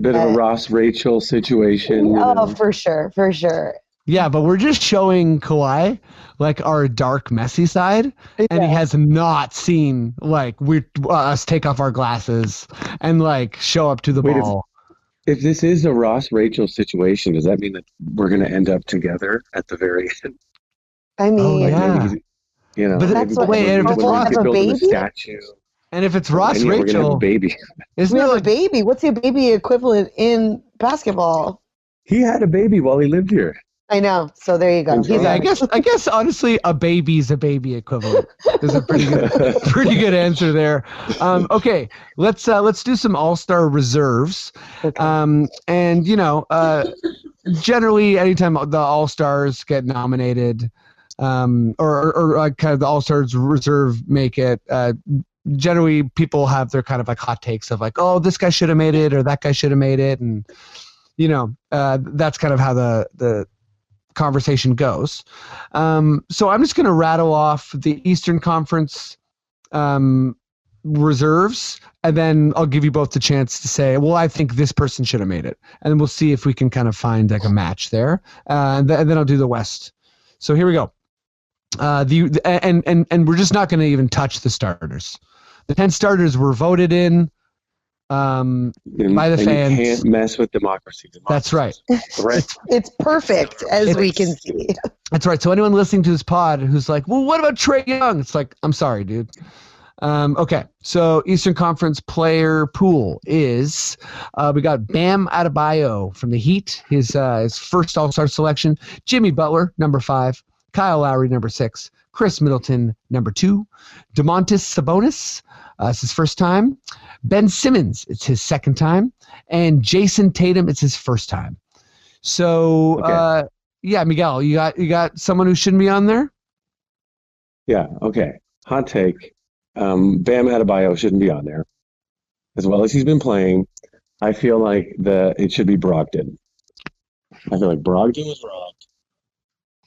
Bit of a Ross Rachel situation. you Oh, know. for sure, for sure. Yeah, but we're just showing Kawhi like our dark, messy side, and he has not seen like we uh, us take off our glasses and like show up to the Wait, if- ball. If this is a Ross Rachel situation, does that mean that we're going to end up together at the very end? I mean, Like Yeah. maybe you know, But that's what- wait, and if it's Ross- get a baby? statue, And if it's Ross and yeah, we're have a Rachel, baby. isn't we it have a baby. What's your baby equivalent in basketball? He had a baby while he lived here. I know. So there you go. He's Yeah, I guess I guess honestly, a baby's a baby equivalent. Is a pretty good pretty good answer there. Um, okay, let's uh, let's do some All Star reserves. Okay. Um, and you know, uh, generally, anytime the All Stars get nominated, um, or, or, or like kind of the All Stars reserve make it, uh, generally people have their kind of like hot takes of like, oh, this guy should have made it, or that guy should have made it, and you know, uh, that's kind of how the the conversation goes. Um, so I'm just going to rattle off the Eastern Conference um, reserves, and then I'll give you both the chance to say, well, I think this person should have made it, and we'll see if we can kind of find like a match there, uh, and, th- and then I'll do the West. So here we go. Uh, the and and and we're just not going to even touch the starters. The ten starters were voted in. Um, And- By the and fans. You can't mess with democracy. That's right. Right. It's perfect, as we can see. That's right. So anyone listening to this pod who's like, "Well, what about Trae Young?" It's like, I'm sorry, dude. Um, okay, so Eastern Conference player pool is uh, we got Bam Adebayo from the Heat, his uh, his first All Star selection. Jimmy Butler, number five. Kyle Lowry, number six. Khris Middleton, number two. Domantas Sabonis, uh, it's his first time. Ben Simmons, it's his second time, and Jayson Tatum, it's his first time. So, Okay. uh, yeah, Miguel, you got you got someone who shouldn't be on there. Yeah. Okay. Hot take. Um, Bam Adebayo shouldn't be on there, as well as he's been playing. I feel like the it should be Brogdon. I feel like Brogdon was robbed,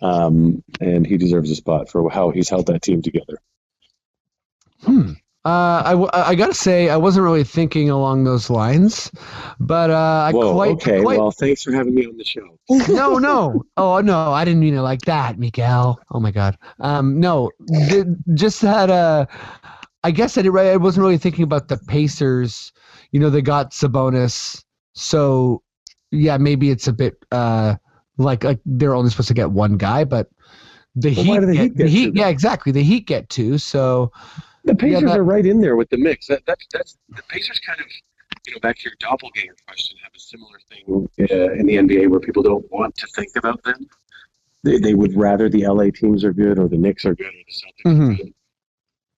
um, and he deserves a spot for how he's held that team together. Hmm. Uh, I, w- I gotta say I wasn't really thinking along those lines, but uh, I Whoa. quite, okay. quite Well, thanks for having me on the show. no no oh no I didn't mean it like that, Miguel. Oh my God. Um, no, th- just had a. I guess I did. I wasn't really thinking about the Pacers. You know, they got Sabonis, so yeah, maybe it's a bit uh like like they're only supposed to get one guy, but the Well, Heat, the get, Heat the Heat yeah exactly the Heat get two. So The Pacers that- are right in there with the mix. That, that's that's the Pacers kind of, you know, back to your doppelganger question, have a similar thing uh, in the NBA where people don't want to think about them. They, they would rather the LA teams are good or the Knicks are good or the Celtics Mhm. are good.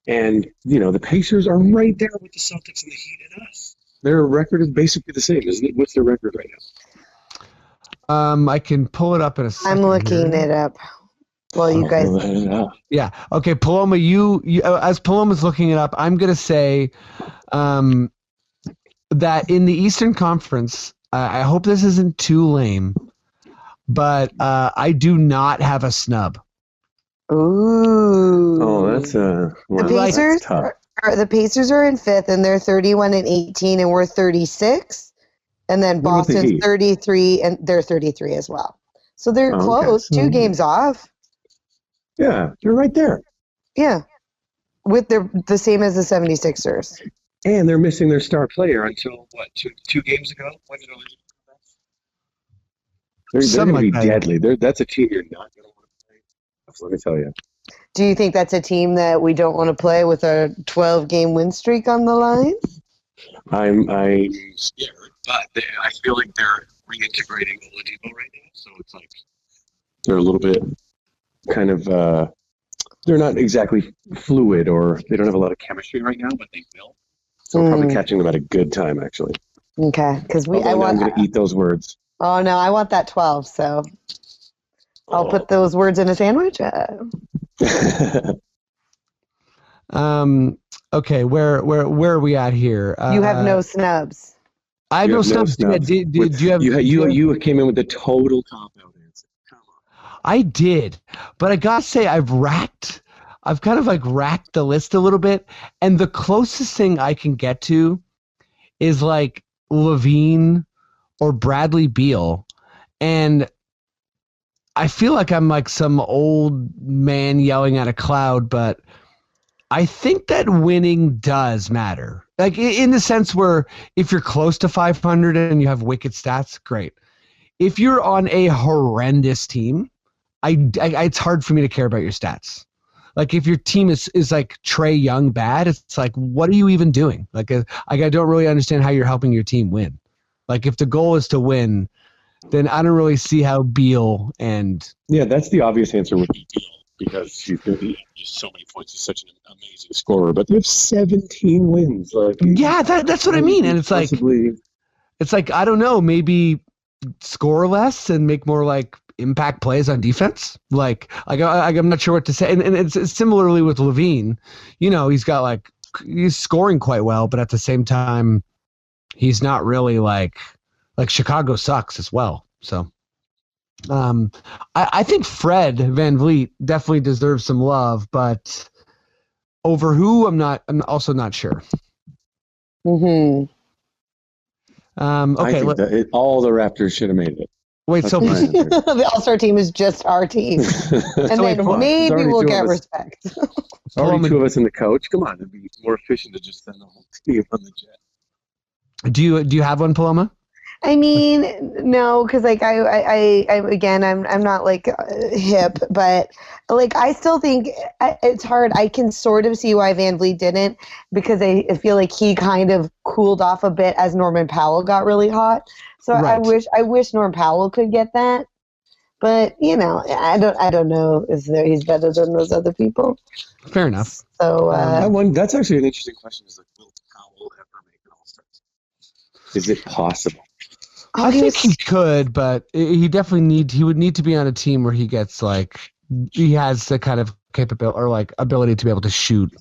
And you know, the Pacers are right there with the Celtics and the Heat and us. Their record is basically the same, isn't it? What's their record right now? Um, I can pull it up in a second. I'm looking here. it up. Well, you guys. Yeah. Okay, Paloma, you, you uh, as Paloma's looking it up, I'm gonna say um, that in the Eastern Conference, uh, I hope this isn't too lame, but uh, I do not have a snub. Ooh. oh, that's uh, the wow, like- that's Pacers. tough. Are, are- the Pacers are in fifth, and they're 31 and 18, and we're 36. And then What about the Boston's 33, and they're 33 as well. So they're Oh, okay. close, two Mhm. games off. Yeah, you're right there. Yeah. With their the same as the 76ers. And they're missing their star player until what two two games ago? When did Oladipo come? They're, they're Something going to be that. deadly. They're, that's a team you're not going to want to play. Let me tell you. Do you think that's a team that we don't want to play with a 12 game win streak on the line? I'm I'm scared, but they, I feel like they're reintegrating Oladipo right now. So it's like they're a little bit kind of uh, they're not exactly fluid or they don't have a lot of chemistry right now, but they will. So we're probably Mm. catching them at a good time, actually. Okay, because we Although I now I'm want. going to eat those words. Oh no, I want that 12. So I'll put those words in a sandwich. Uh, Um, okay, where where where are we at here? Uh, you have no snubs. I have You no. Yeah, do, do, With- do you have? you, you, you came in with a total cop out answer. Come on. I did, but I gotta say I've racked, I've kind of like racked the list a little bit, and the closest thing I can get to is like LaVine or Bradley Beal, and I feel like I'm like some old man yelling at a cloud, but I think that winning does matter. Like in the sense where if you're close to 500 and you have wicked stats, great. If you're on a horrendous team, I, I it's hard for me to care about your stats. Like if your team is is like Trae Young bad, it's like what are you even doing? Like uh, like I don't really understand how you're helping your team win. Like if the goal is to win, then I don't really see how Beal and Yeah, that's the obvious answer be Beal because he's going to be just so many points. He's such an amazing scorer. But they have 17 wins. Like, yeah, that, that's what I mean. And it's like it's like I don't know, maybe score less and make more like impact plays on defense. Like, like I, I'm not sure what to say. And, and it's, it's similarly with LaVine. You know, he's got like he's scoring quite well, but at the same time, he's not really like like Chicago sucks as well. So. Um, I, I think Fred VanVleet definitely deserves some love, but over who I'm not. I'm also not sure. hmm Um, I okay, think let, that it, all the Raptors should have made it. wait. That's So the All Star team is just our team, and So then hold maybe we'll get respect. Already Paloma- two of us and the coach. Come on, it'd be more efficient to just send the whole team on the jet. Do you do you have one, Paloma? I mean, no, because like I, I, I, I, again, I'm, I'm not like uh, hip, but like I still think it's hard. I can sort of see why VanVleet didn't because I, I feel like he kind of cooled off a bit as Norman Powell got really hot. So I wish, I wish Norm Powell could get that, but you know, I don't, I don't know if there, he's better than those other people. Fair enough. So uh, I wonder, that's actually an interesting question. Is like, will Powell ever make an All Star? Is it possible? Oh, I think he could, but he definitely need he would need to be on a team where he gets like he has the kind of capability or like ability to be able to shoot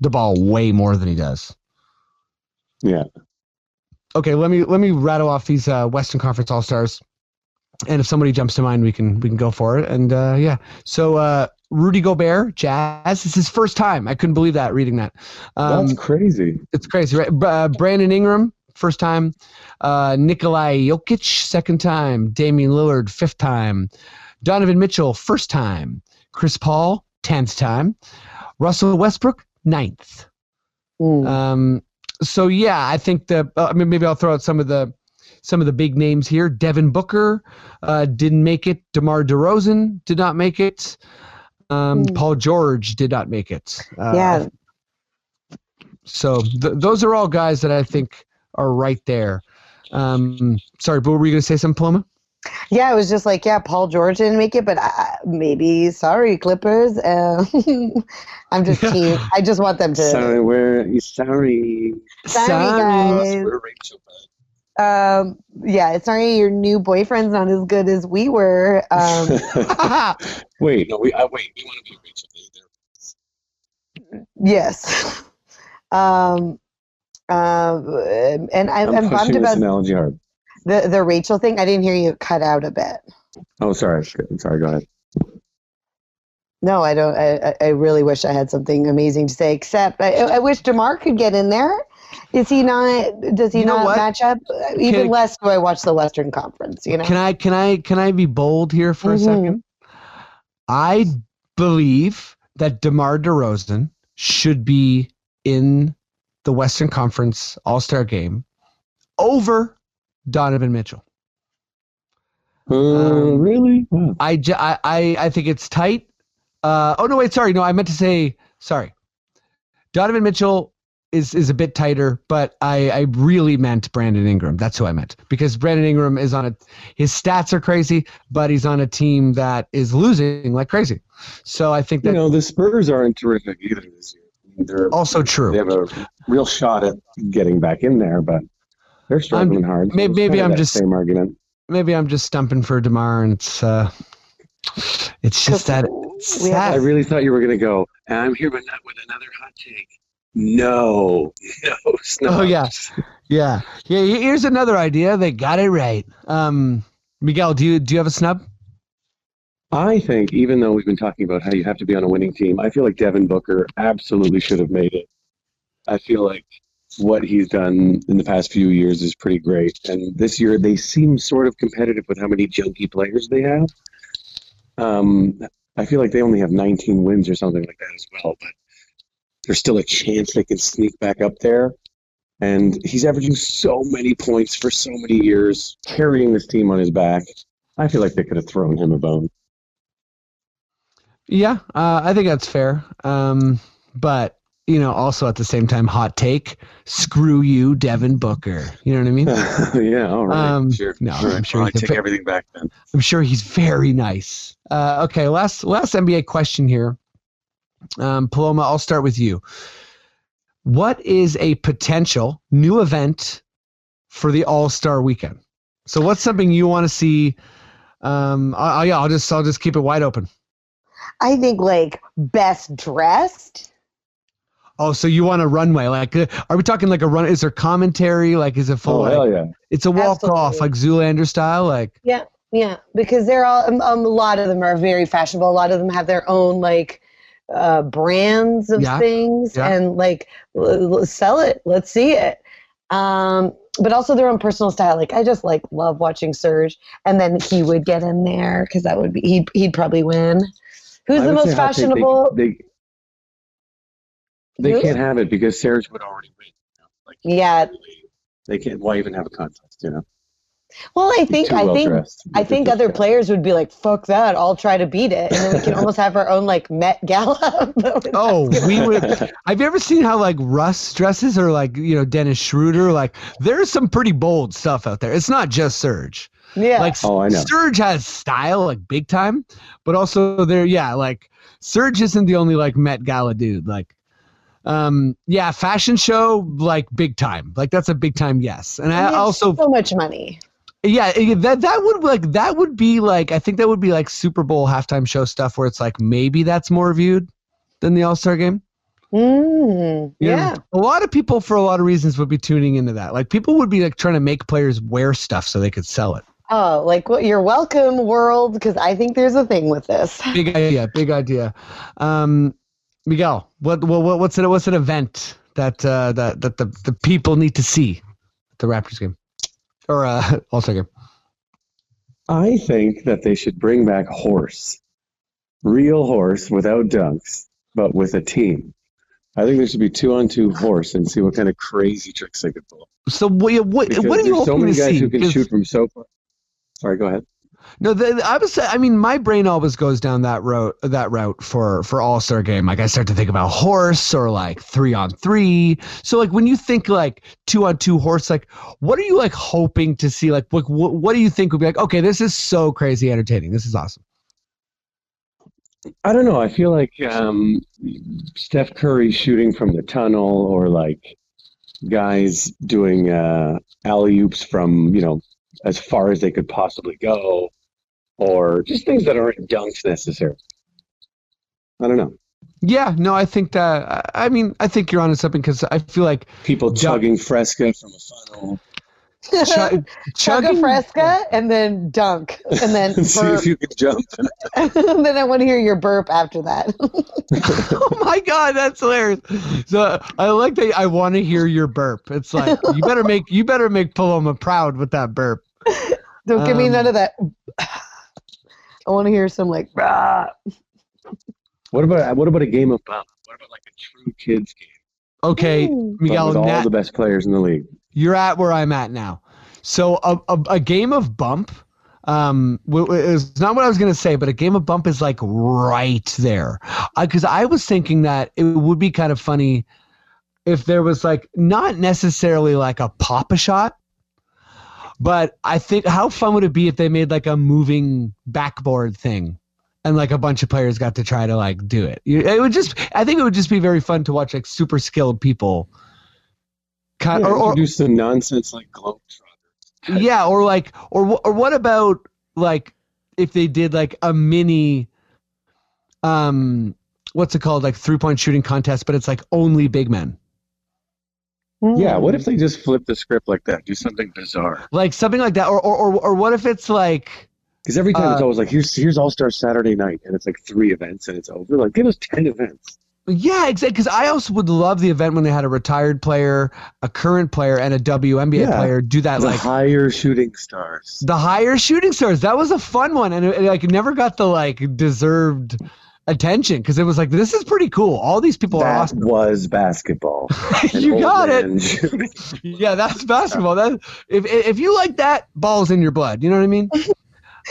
the ball way more than he does. Yeah. Okay, let me let me rattle off these uh, Western Conference All Stars, and if somebody jumps to mind, we can we can go for it. And uh, yeah, so uh, Rudy Gobert, Jazz. It's his first time. I couldn't believe that reading that. Um, That's crazy. it's crazy, right? Uh, Brandon Ingram, first time. Uh, Nikolai Jokic, second time. Damian Lillard, fifth time. Donovan Mitchell, first time. Chris Paul, tenth time. Russell Westbrook, ninth. Mm. Um, so yeah, I think the. Uh, I mean, maybe I'll throw out some of the some of the big names here. Devin Booker uh, didn't make it. DeMar DeRozan did not make it. Um, Mm. Paul George did not make it. Uh, yeah, so th- those are all guys that I think are right there. Um, sorry, but were you going to say something, Paloma? Yeah, it was just like, yeah, Paul George didn't make it, but I, maybe, sorry, Clippers. Uh, I'm just team. I just want them to. Sorry, we're sorry. Sorry, sorry. guys. We're Rachel, bud. Um, yeah, sorry, your new boyfriend's not as good as we were. Um, wait, no, we uh, wait. We want to be Rachel. They- they're- yes. Um, um, and I, I'm I'm, bummed pushing this about analogy hard. the the Rachel thing. I didn't hear you cut out a bit. Oh, sorry. Good. Sorry. Go ahead. No, I don't. I, I- I really wish I had something amazing to say. Except I, I wish Demar could get in there. Is he not? Does he You know not what? match up? Even Can- less do I watch the Western Conference. You know. Can I can I can I be bold here for a Mhm. second? I believe that DeMar DeRozan should be in the Western Conference All Star game over Donovan Mitchell. Uh, Um, really? I, I, I, I think it's tight. Uh, oh no, wait, sorry, no, I meant to say sorry. Donovan Mitchell is is a bit tighter, but I, I really meant Brandon Ingram. That's who I meant because Brandon Ingram is on a his stats are crazy, but he's on a team that is losing like crazy. So I think that. You know, the Spurs aren't terrific either this year. They're, also true. they have a real shot at getting back in there, but they're struggling hard. may- it's maybe I'm just- same argument. Maybe I'm just stumping for Demar, and it's uh, it's just that we have I a- really thought you were going to go. I'm here, but not with another hot take. No, no, snubs. Oh, yeah. yeah yeah. Here's another idea. They got it right. Um, Miguel, do you do you have a snub? I think even though we've been talking about how you have to be on a winning team, I feel like Devin Booker absolutely should have made it. I feel like what he's done in the past few years is pretty great. And this year they seem sort of competitive with how many junky players they have. Um, I feel like they only have 19 wins or something like that as well, but there's still a chance they can sneak back up there. And he's averaging so many points for so many years, carrying this team on his back. I feel like they could have thrown him a bone. Yeah, uh, I think that's fair. Um, but you know, also at the same time, hot take. Screw you, Devin Booker. You know what I mean? yeah, all right. Um, sure. no, I'm sure Well, I take fa- everything back then. I'm sure he's very nice. Uh, okay, last last NBA question here. Um, Paloma, I'll start with you. What is a potential new event for the All Star Weekend? So, what's something you want to see? Um, I, I, yeah, I'll just I'll just keep it wide open. I think like best dressed. Oh, so you want a runway? Like, uh, are we talking like a run? Is there commentary? Like, is it full? Oh, like- hell yeah. It's a walk off, like Zoolander style. Like, Yeah, yeah, because they're all um, um, a lot of them are very fashionable. A lot of them have their own like uh, brands of Yeah, things yeah. and like l- l- sell it. Let's see it. Um, but also their own personal style. Like I just like love watching Serge, and then he would get in there because that would be he'd he'd probably win. Who's the most say hot take, they- fashionable? They, they, can't have it because Serge would already win. you know, Like, Yeah. They can't. Why even have a contest? You know. Well, I think too I think well-dressed. I think other players would be like, "Fuck that! I'll try to beat it," and then we can almost have our own like Met Gala. oh, we would. Have you ever seen how like Russ dresses or like you know Dennis Schroeder? Like, there's some pretty bold stuff out there. It's not just Serge. Yeah. Like Oh, I know. Serge has style, like big time, but also there, yeah, like Serge isn't the only like Met Gala dude. Like, um, yeah, fashion show, like big time. Like that's a big time yes. And I And they also, so much money. yeah, eh, that that would like that would be like I think that would be like Super Bowl halftime show stuff where it's like maybe that's more viewed than the All Star game. Mm, You know, yeah. a lot of people for a lot of reasons would be tuning into that. Like people would be like trying to make players wear stuff so they could sell it. Oh, like what? You're welcome, world, because I think there's a thing with this. big idea big idea um miguel what, what what- what's it what's an event that uh that that the, the people need to see at the raptors game or uh all-star game I think that they should bring back horse, real horse without dunks, but with a team. I think there should be two on two horse and see what kind of crazy tricks they could pull. so what what, Because what are you there's so many to guys see who can shoot from so far. Sorry, go ahead. no the, i was i mean my brain always goes down that route that route for for all-star game. Like i start to think about horse or like three on three so like when you think like two on two horse like what are you like hoping to see? Like what what, what do you think would be like okay this is so crazy entertaining. This is awesome. I don't know. I feel like um, Steph Curry shooting from the tunnel, or like guys doing uh, alley oops from you know as far as they could possibly go, or just things that aren't dunks necessarily. I don't know. Yeah, no, I think that. I I mean, I think you're onto something because I feel like People Dunk- chugging Fresca from a funnel. ch- Chug a chugging. fresca and then dunk and then See if you can jump. and then I want to hear your burp after that. oh my god, that's hilarious. So I like that. I want to hear your burp. It's like you better make you better make Paloma proud with that burp. Don't give me Um, none of that. I want to hear some like. "Rah." What about what about a game of bump? What about like a true kids game? Okay, Ooh. Miguel, with all Nat- the best players in the league. you're at where I'm at now. So a, a, a game of bump um w- w- is not what I was gonna say, but a game of bump is like right there. Because I was thinking that it would be kind of funny if there was like not necessarily like a pop a shot, but I think how fun would it be if they made like a moving backboard thing. And like a bunch of players got to try to like do it. It would just, I think it would just be very fun to watch like super skilled people, kind Yeah, or, or do some nonsense like Globetrotter. yeah or like or or what about like if they did like a mini um what's it called like three point shooting contest but it's like only big men Yeah, Mm. what if they just flip the script like that? Do something bizarre. like something like that or or or, or what if it's like Because every time it's Uh, always like, here's here's All Star Saturday night, and it's like three events, and it's over. Like, give us ten events. yeah exactly because i also would love the event when they had a retired player a current player and a WNBA Yeah. player do that The like higher shooting stars. the higher shooting stars that was a fun one and it, it, like never got the like deserved attention because it was like this is pretty cool all these people are That awesome was basketball. You got it yeah, that's basketball. That if if you like that, balls in your blood. You know what I mean?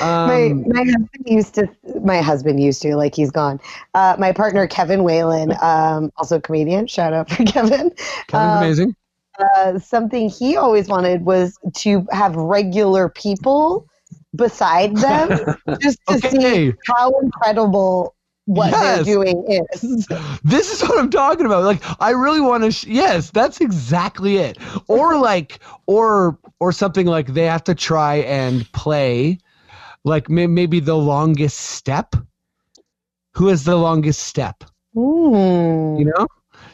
my Um, my husband used to my husband used to like he's gone uh, my partner kevin whalen um, also comedian shout out for kevin Kevin's um, amazing. uh, something he always wanted was to have regular people beside them just to see how incredible what Yes. they're doing is this is what I'm talking about. Like, I really want to. Sh- yes, that's exactly it. Or like, or or something like they have to try and play, like may- maybe the longest step. Who has the longest step? Hmm. You know,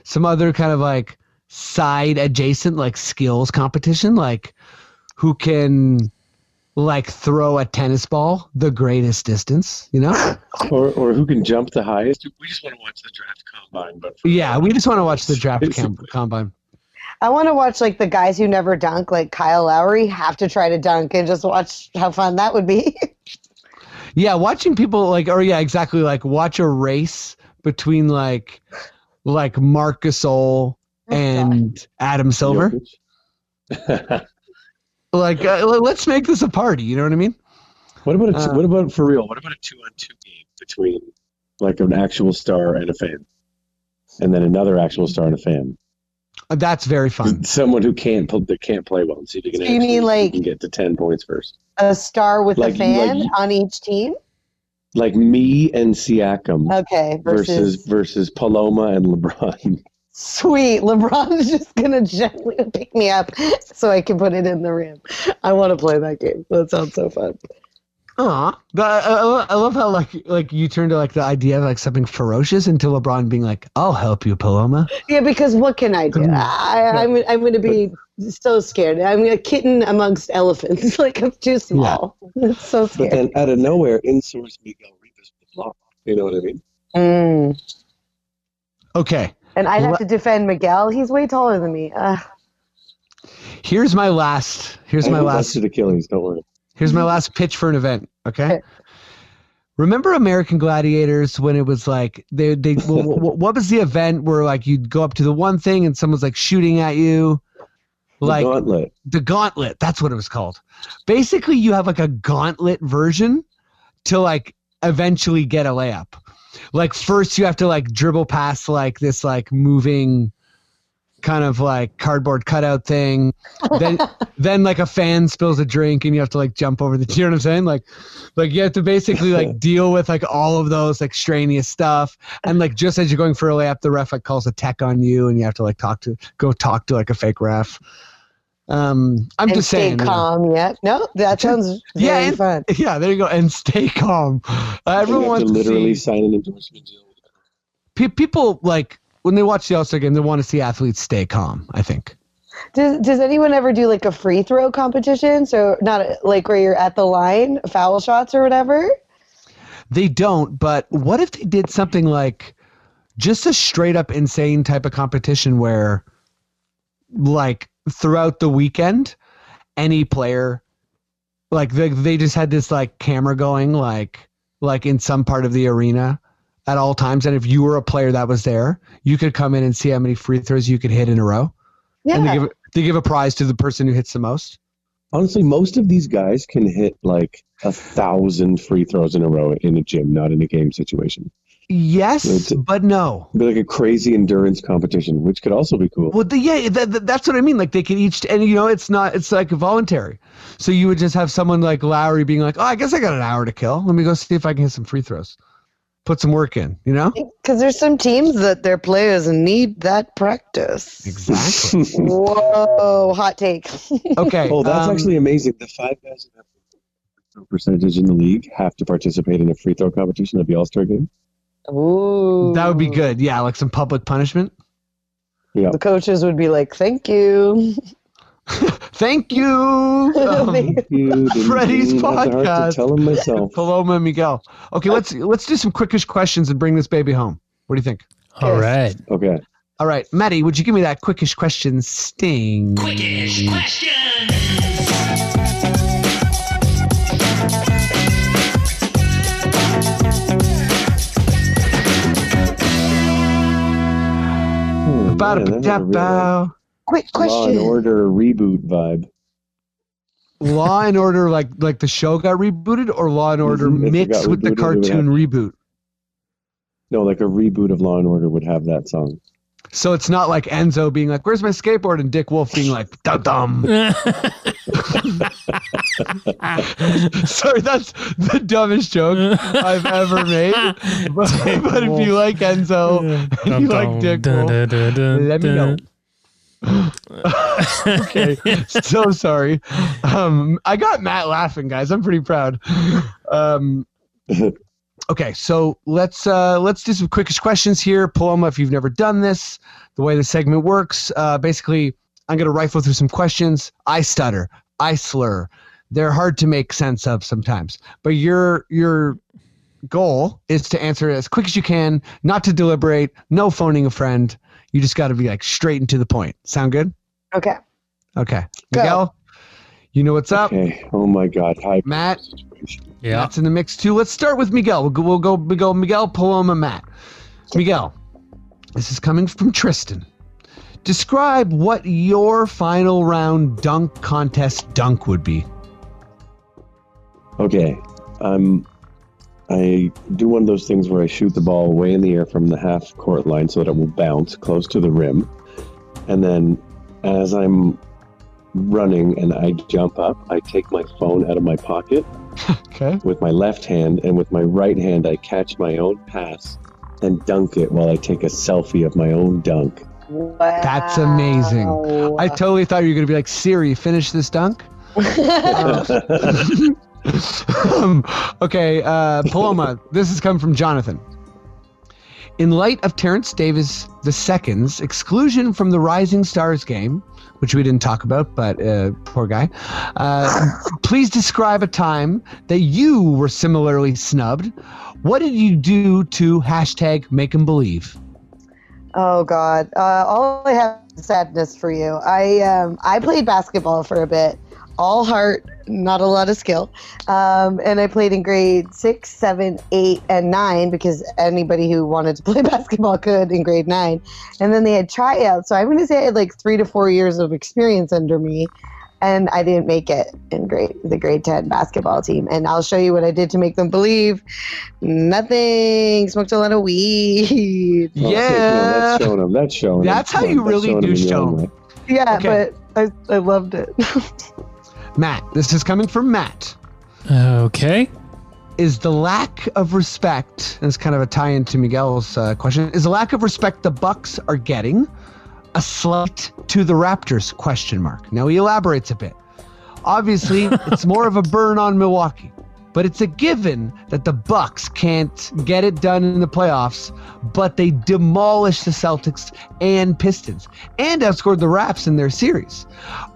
some other kind of like side adjacent like skills competition, like who can like throw a tennis ball the greatest distance. You know. Or, or who can jump the highest? We just want to watch the draft combine, but Yeah, we just want to watch the draft com- combine. I want to watch like the guys who never dunk, like Kyle Lowry, have to try to dunk and just watch how fun that would be. Yeah, watching people like, or yeah, exactly, like watch a race between like, like Marcus Gasol oh, and Adam Silver. Jokic. Like, uh, let's make this a party. You know what I mean? what about a, Uh, what about for real? What about a two on two game between like an actual star and a fan, and then another actual star and a fan? Uh, That's very fun. Someone who can't pl- that can't play well, and see if you can. So you mean like- you can get to ten points first? a star with Like- a fan like- on each team. Like me and Siakam Okay, versus versus, versus Paloma and LeBron. sweet LeBron is just gonna gently pick me up so I can put it in the rim. I want to play that game. That sounds so fun. Aw, but I, I, I love how like like you turn to like the idea of like something ferocious into LeBron being like, "I'll help you, Paloma." Yeah, because what can I do? I, I'm I'm gonna be so scared. I'm a kitten amongst elephants. like I'm too small. Yeah. It's so But scary. then out of nowhere, in source Miguel Rivas with the block. You know what I mean? Mm. Okay, And I'd have to defend Miguel. He's way taller than me. Uh, here's my last. Here's I my last. last. the Achilles. Don't worry. Here's my last pitch for an event. Okay. Okay. Remember American Gladiators when it was like they they wh- wh- what was the event where like you'd go up to the one thing and someone's like shooting at you, like The like gauntlet. the gauntlet. That's what it was called. Basically, you have like a gauntlet version to like eventually get a layup. Like first, you have to like dribble past like this like moving kind of like cardboard cutout thing. Then then like a fan spills a drink and you have to like jump over the. You know what I'm saying? Like like you have to basically like deal with like all of those like extraneous stuff. And like just as you're going for a layup, the ref like calls a tech on you and you have to like talk to go talk to like a fake ref. Um, I'm and just stay saying. you know. calm. Yeah. No, that sounds very Yeah, and- fun. Yeah, there you go. And stay calm. Uh, everyone wants to to literally see, sign an endorsement deal. pe- people like when they watch the All Star game, they want to see athletes stay calm. I think. Does Does anyone ever do like a free throw competition? So not like where you're at the line, foul shots or whatever. They don't, but what if they did something like just a straight up insane type of competition where, like, throughout the weekend, any player, like, they, they just had this, like, camera going, like, like in some part of the arena at all times. And if you were a player that was there, you could come in and see how many free throws you could hit in a row. And they give, they give a prize to the person who hits the most. Honestly, most of these guys can hit like a thousand free throws in a row in a gym, not in a game situation. Yes, It's- but no. Be like a crazy endurance competition, which could also be cool. Well, the, yeah, that, that- that's what I mean. Like they could each, and you know, it's not, it's like voluntary. So you would just have someone like Lowry being like, "Oh, I guess I got an hour to kill. Let me go see if I can hit some free throws, put some work in." You know? Because there's some teams that their players need that practice. Exactly. Whoa, hot take. Okay. oh, that's um, actually amazing. The five guys who have the free throw percentage in the league have to participate in a free throw competition at the All Star game. Ooh. that would be good. Yeah, like some public punishment. Yeah. The coaches would be like, "Thank you." Thank you, um, You didn't Freddy's even have podcast. to tell him myself. Paloma and Miguel. Okay, let's let's do some quickish questions and bring this baby home. What do you think? All right. Okay. All right, Maddie, would you give me that quickish question sting? Quickish question. Ba- man, da- that had a real, like, Quick question: Law and. Order reboot vibe. Law and Order like like the show got rebooted, or Law and Order Mhm, mixed with the rebooted, it cartoon reboot? No, like a reboot of Law and Order would have that song. So it's not like Enzo being like, "Where's my skateboard?" and Dick Wolf being like, "Dum dum." Sorry, that's the dumbest joke I've ever made. But, but if you like Enzo, if you like Dick Wolf, let me know. okay, so sorry. Um, I got Matt laughing, guys. I'm pretty proud. Um, okay, so let's uh, let's do some quickish questions here. Paloma, if you've never done this, the way the segment works, uh, basically, I'm gonna rifle through some questions. I stutter, I slur. They're hard to make sense of sometimes, but your your goal is to answer as quick as you can, not to deliberate, no phoning a friend. You just got to be like straight and to the point. Sound good? Okay. Okay. Go. Miguel, you know what's up. Okay. Oh my God. Hi. Matt, Yeah. Matt's in the mix too. Let's start with Miguel. We'll go, we'll go, we'll go Miguel, Paloma, Matt. Miguel, this is coming from Tristan. Describe what your final round dunk contest dunk would be. Okay. Um, I do one of those things where I shoot the ball way in the air from the half court line so that it will bounce close to the rim. And then as I'm running and I jump up, I take my phone out of my pocket Okay. with my left hand, and with my right hand, I catch my own pass and dunk it while I take a selfie of my own dunk. Wow. That's amazing. I totally thought you were going to be like, Siri, finish this dunk. um, okay, uh, Paloma, this has come from Jonathan. In light of Terence Davis II's exclusion from the Rising Stars game, which we didn't talk about, but uh, poor guy, uh, please describe a time that you were similarly snubbed. What did you do to hashtag make 'em believe? Oh God! Uh, all I have is sadness for you. I um, I played basketball for a bit, all heart, not a lot of skill, um, and I played in grade six, seven, eight, and nine because anybody who wanted to play basketball could in grade nine, and then they had tryouts. So I'm going to say I had like three to four years of experience under me, and I didn't make it in grade the grade ten basketball team. And I'll show you what I did to make them believe. Nothing. Smoked a lot of weed. Well, Yeah. no, that's showing them. That's showing 'em. That's how you that's really showing do 'em show own 'em. Yeah, Okay. but I, I loved it. Matt, this is coming from Matt. Okay. is the lack of respect and it's kind of a tie-in to miguel's uh, question is the lack of respect the bucks are getting a slight to the raptors question mark now he elaborates a bit obviously it's more of a burn on milwaukee but it's a given that the bucks can't get it done in the playoffs but they demolished the celtics and pistons and outscored the raps in their series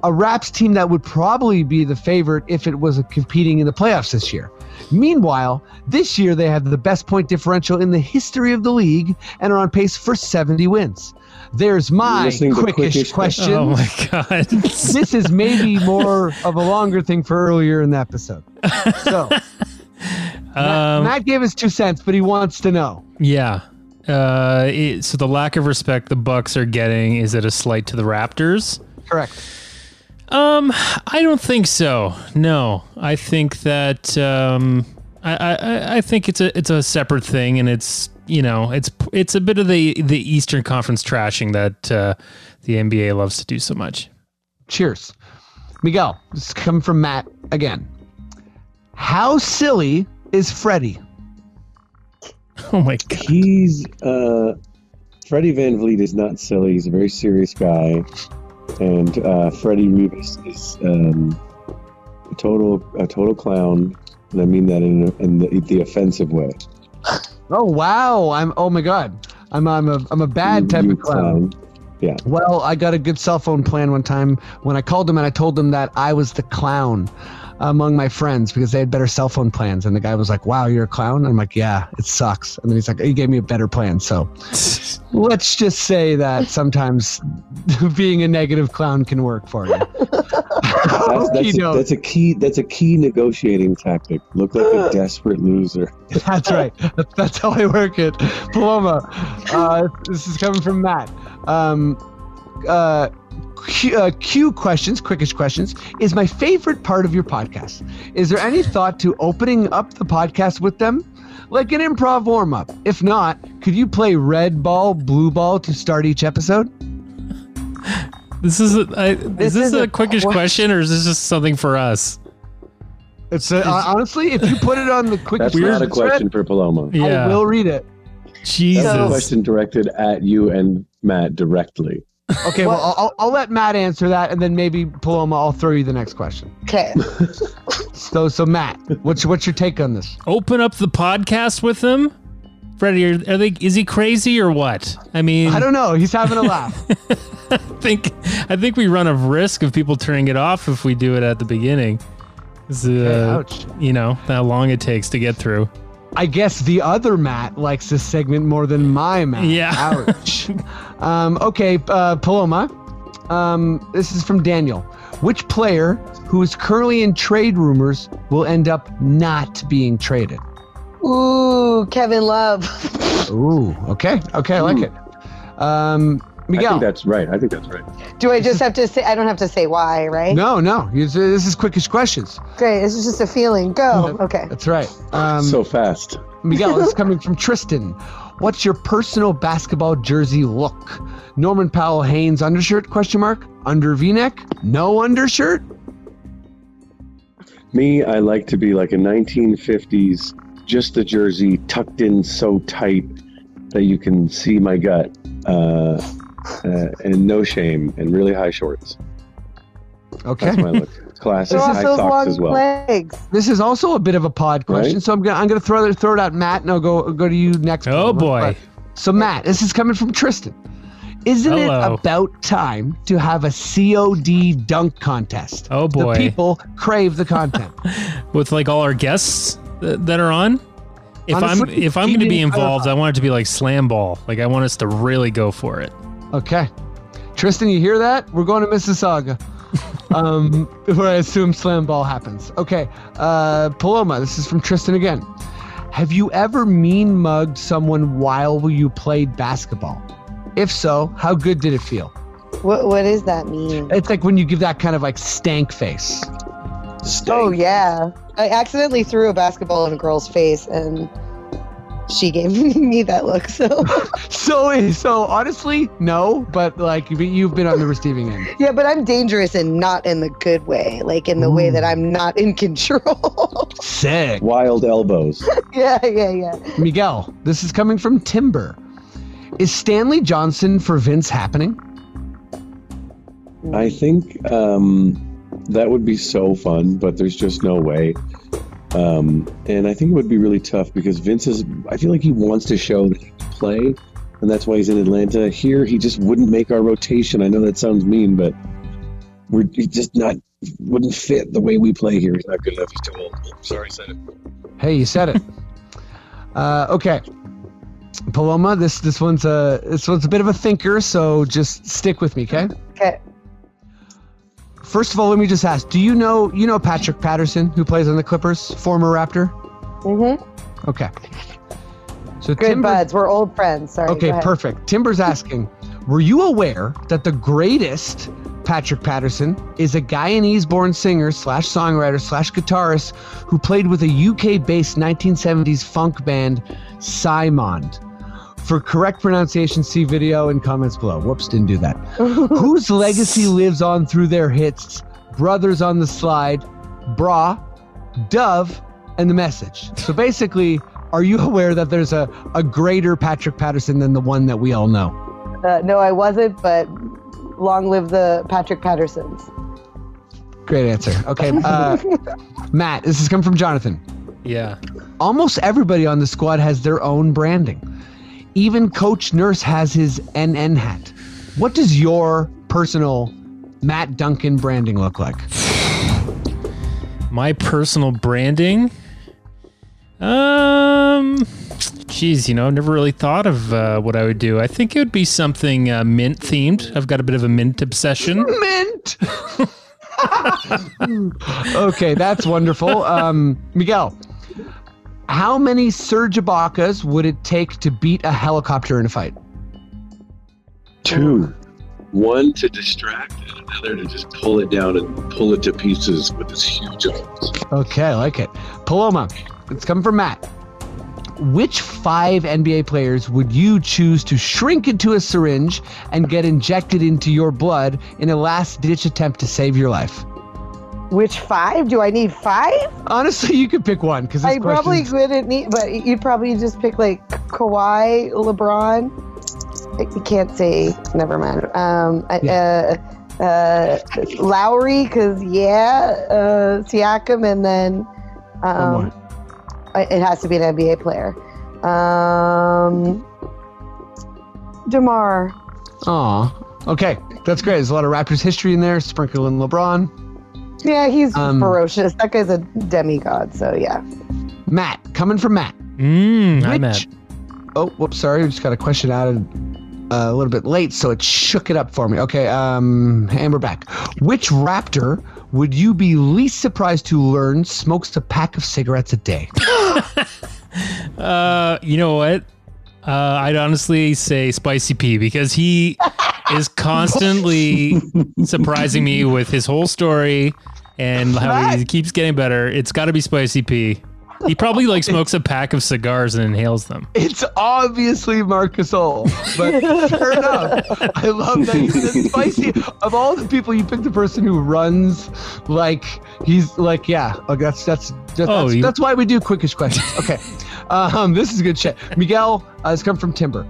a raps team that would probably be the favorite if it was competing in the playoffs this year Meanwhile, this year they have the best point differential in the history of the league and are on pace for 70 wins. There's my quickish Quickish question. Oh my god. this is maybe more of a longer thing for earlier in the episode. So, Matt, um, Matt gave us two cents, but he wants to know. yeah. Uh, it, so the lack of respect the Bucks are getting is it a slight to the Raptors? Correct. Um, I don't think so. No, I think that um, I, I I think it's a it's a separate thing, and it's you know it's it's a bit of the the Eastern Conference trashing that uh, the NBA loves to do so much. Cheers. Miguel, this is coming from Matt again. How silly is Freddie? Oh my god. He's uh, Freddie VanVleet is not silly. He's a very serious guy, and uh, Freddie Rivas is um, a total a total clown, and I mean that in, in the, the offensive way. Oh wow! I'm oh my god! I'm I'm a I'm a bad type you of clown. Yeah. Well, I got a good cell phone plan one time when I called them and I told them that I was the clown among my friends because they had better cell phone plans. And the guy was like, Wow, you're a clown? And I'm like, Yeah, it sucks. And then he's like, He gave me a better plan. So let's just say that sometimes being a negative clown can work for you. That's, that's, a, that's a key. That's a key negotiating tactic. Look like a desperate loser. That's right. That's, that's how I work it. Paloma, uh, this is coming from Matt. Um, uh, Q, uh, Q questions, quickish questions, is my favorite part of your podcast. Is there any thought to opening up the podcast with them? Like an improv warm up. If not, could you play red ball, blue ball to start each episode? This is a, I, This is this is a, a quickish que- question or is this just something for us? It's uh, honestly, if you put it on the quick That's not a question for Paloma. Yeah. I will read it. Jesus. That's a question directed at you and Matt directly. Okay, well, I'll, I'll- I'll let Matt answer that, and then maybe Paloma, I'll throw you the next question. Okay. So, so Matt, what's what's your take on this? Open up the podcast with them? Freddie, are, are they is he crazy or what? I mean I don't know. He's having a laugh. I think I think we run a risk of people turning it off if we do it at the beginning. uh, ouch. You know how long it takes to get through. I guess the other Matt likes this segment more than my Matt. Yeah. Ouch. um, okay, uh, Paloma. Um, this is from Daniel. Which player who is currently in trade rumors will end up not being traded? Ooh, Kevin Love. Ooh, okay, okay, I like it. Um, I Miguel. think that's right. I think that's right. Do I just have to say? I don't have to say why, right? no, no. This is quickish questions. Great. This is just a feeling. Go. Okay. That's right. Um, so fast. Miguel, this is coming from Tristan. What's your personal basketball jersey look? Norman Powell Hanes undershirt? Question mark. Under V-neck? No undershirt. Me, I like to be like a 1950s, just the jersey tucked in so tight that you can see my gut, uh, uh, and no shame, and really high shorts. Okay. That's my look. Classic high socks long as well. legs. This is also a bit of a pod question, Right. so I'm gonna I'm gonna throw it throw it out, Matt, and I'll go go to you next. Oh Paloma. boy. So Matt, this is coming from Tristan. Isn't Hello. it about time to have a COD dunk contest? Oh, boy. The people crave the content. With like all our guests that, that are on. If I'm if I'm going to be cheating, I involved, I want it to be like slam ball. Like I want us to really go for it. Okay. Tristan, you hear that? We're going to Mississauga. um, where I assume slam ball happens. Okay. Uh, Paloma, this is from Tristan again. Have you ever mean mugged someone while you played basketball? If so, how good did it feel? What What does that mean? It's like when you give that kind of like stank face. Oh yeah. I accidentally threw a basketball in a girl's face, and she gave me that look. So So, so honestly, no, but like you- you've been on the receiving end. yeah, but I'm dangerous and not in the good way, like in the way that I'm not in control. Sick. Wild elbows. yeah, yeah, yeah. Miguel, this is coming from Timber. Is Stanley Johnson for Vince happening? I think um, that would be so fun, but there's just no way. Um, and I think it would be really tough because Vince is. I feel like he wants to show that he can play, and that's why he's in Atlanta. Here, he just wouldn't make our rotation. I know that sounds mean, but we're just not wouldn't fit the way we play here. He's not good enough. He's too old. Sorry, said it. Hey, you said it. uh, okay, Paloma, this this one's a this one's a bit of a thinker, so just stick with me, okay? Okay. First of all, let me just ask: Do you know you know Patrick Patterson, who plays on the Clippers, former Raptor? Mm-hmm. Okay. So Good Timber- buds. We're old friends. Sorry. Okay, perfect. Timber's asking, were you aware that the greatest Patrick Patterson is a Guyanese-born singer slash songwriter slash guitarist who played with a UK-based 1970s funk band, Cymande? For correct pronunciation, see video and comments below. Whoops, didn't do that. Whose legacy lives on through their hits, Brothers on the Slide, Bra, Dove, and The Message? So basically, are you aware that there's a, a greater Patrick Patterson than the one that we all know? Uh, no, I wasn't, but long live the Patrick Pattersons. Great answer. Okay, uh, Matt, this is coming from Jonathan. Yeah. Almost everybody on the squad has their own branding. Even Coach Nurse has his NN hat. What does your personal Matt Duncan branding look like? My personal branding. Um, geez, you know, i never really thought of uh, what I would do. I think it would be something uh, mint themed. I've got a bit of a mint obsession. Mint. okay, that's wonderful. Um, Miguel, how many Serge Ibaka's would it take to beat a helicopter in a fight? Two. One to distract and together to just pull it down and pull it to pieces with his huge arms. Okay, I like it. Paloma, it's coming from Matt. Which five NBA players would you choose to shrink into a syringe and get injected into your blood in a last ditch attempt to save your life? Which five? Do I need five? Honestly, you could pick one because I probably wouldn't need, but you'd probably just pick like Kawhi, LeBron. You can't say. Never mind. Um, Yeah. uh, uh, Lowry, because yeah, uh, Siakam, and then um, I- it has to be an NBA player. Um, DeMar. Aw. Okay, that's great. There's a lot of Raptors history in there. Sprinkle in LeBron. Yeah, he's Um, ferocious. That guy's a demigod. So yeah. Matt, coming from Matt. Mm, I'm Which- Oh, whoops, sorry. We just got a question added uh, a little bit late, so it shook it up for me. Okay, um, and we're back. Which Raptor would you be least surprised to learn smokes a pack of cigarettes a day? Uh, you know what? Uh, I'd honestly say Spicy P because he is constantly surprising me with his whole story and how he keeps getting better. It's got to be Spicy P. He probably like smokes a pack of cigars and inhales them. It's obviously Marcus Gasol, but fair enough. I love that you said spicy. Of all the people, you picked the person who runs like he's like, yeah. Oh, that's that's that's, Oh, that's, you- that's why we do quickish questions. Okay, um, this is good shit. Miguel uh, has come from Timber.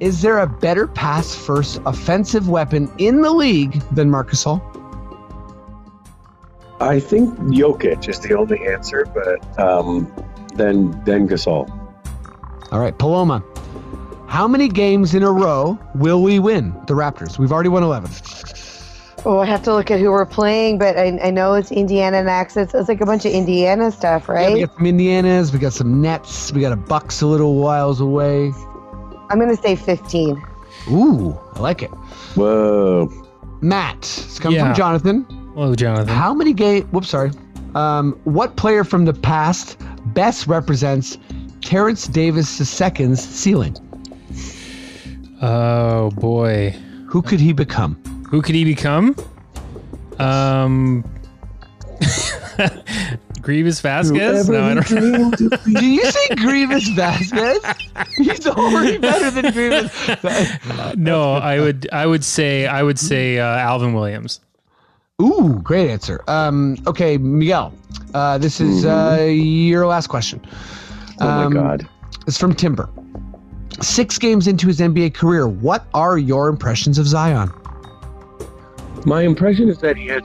Is there a better pass first offensive weapon in the league than Marcus Gasol? I think Jokic is the only answer, but um, then then Gasol. All right, Paloma. How many games in a row will we win the Raptors? We've already won 11. Oh, I have to look at who we're playing, but I, I know it's Indiana next. It's, it's like a bunch of Indiana stuff, Yeah, right? we got some Indianas, we got some Nets, we got a Bucks a little whiles away. I'm going to say 15. Ooh, I like it. Whoa. Matt, it's coming Yeah. from Jonathan. Hello, Jonathan. How many game? Whoops, sorry. Um, what player from the past best represents Terence Davis II's ceiling? Oh boy, Who could he become? who could he become? Um, Greivis Vasquez. No, I don't. Do you say Greivis Vasquez? He's already better than Greivis. No, I would. I would say. I would say uh, Alvin Williams. Ooh, great answer. Um, okay, Miguel, uh, this is uh, your last question. Oh Um, my God. It's from Timber. Six games into his NBA career, what are your impressions of Zion? My impression is that he has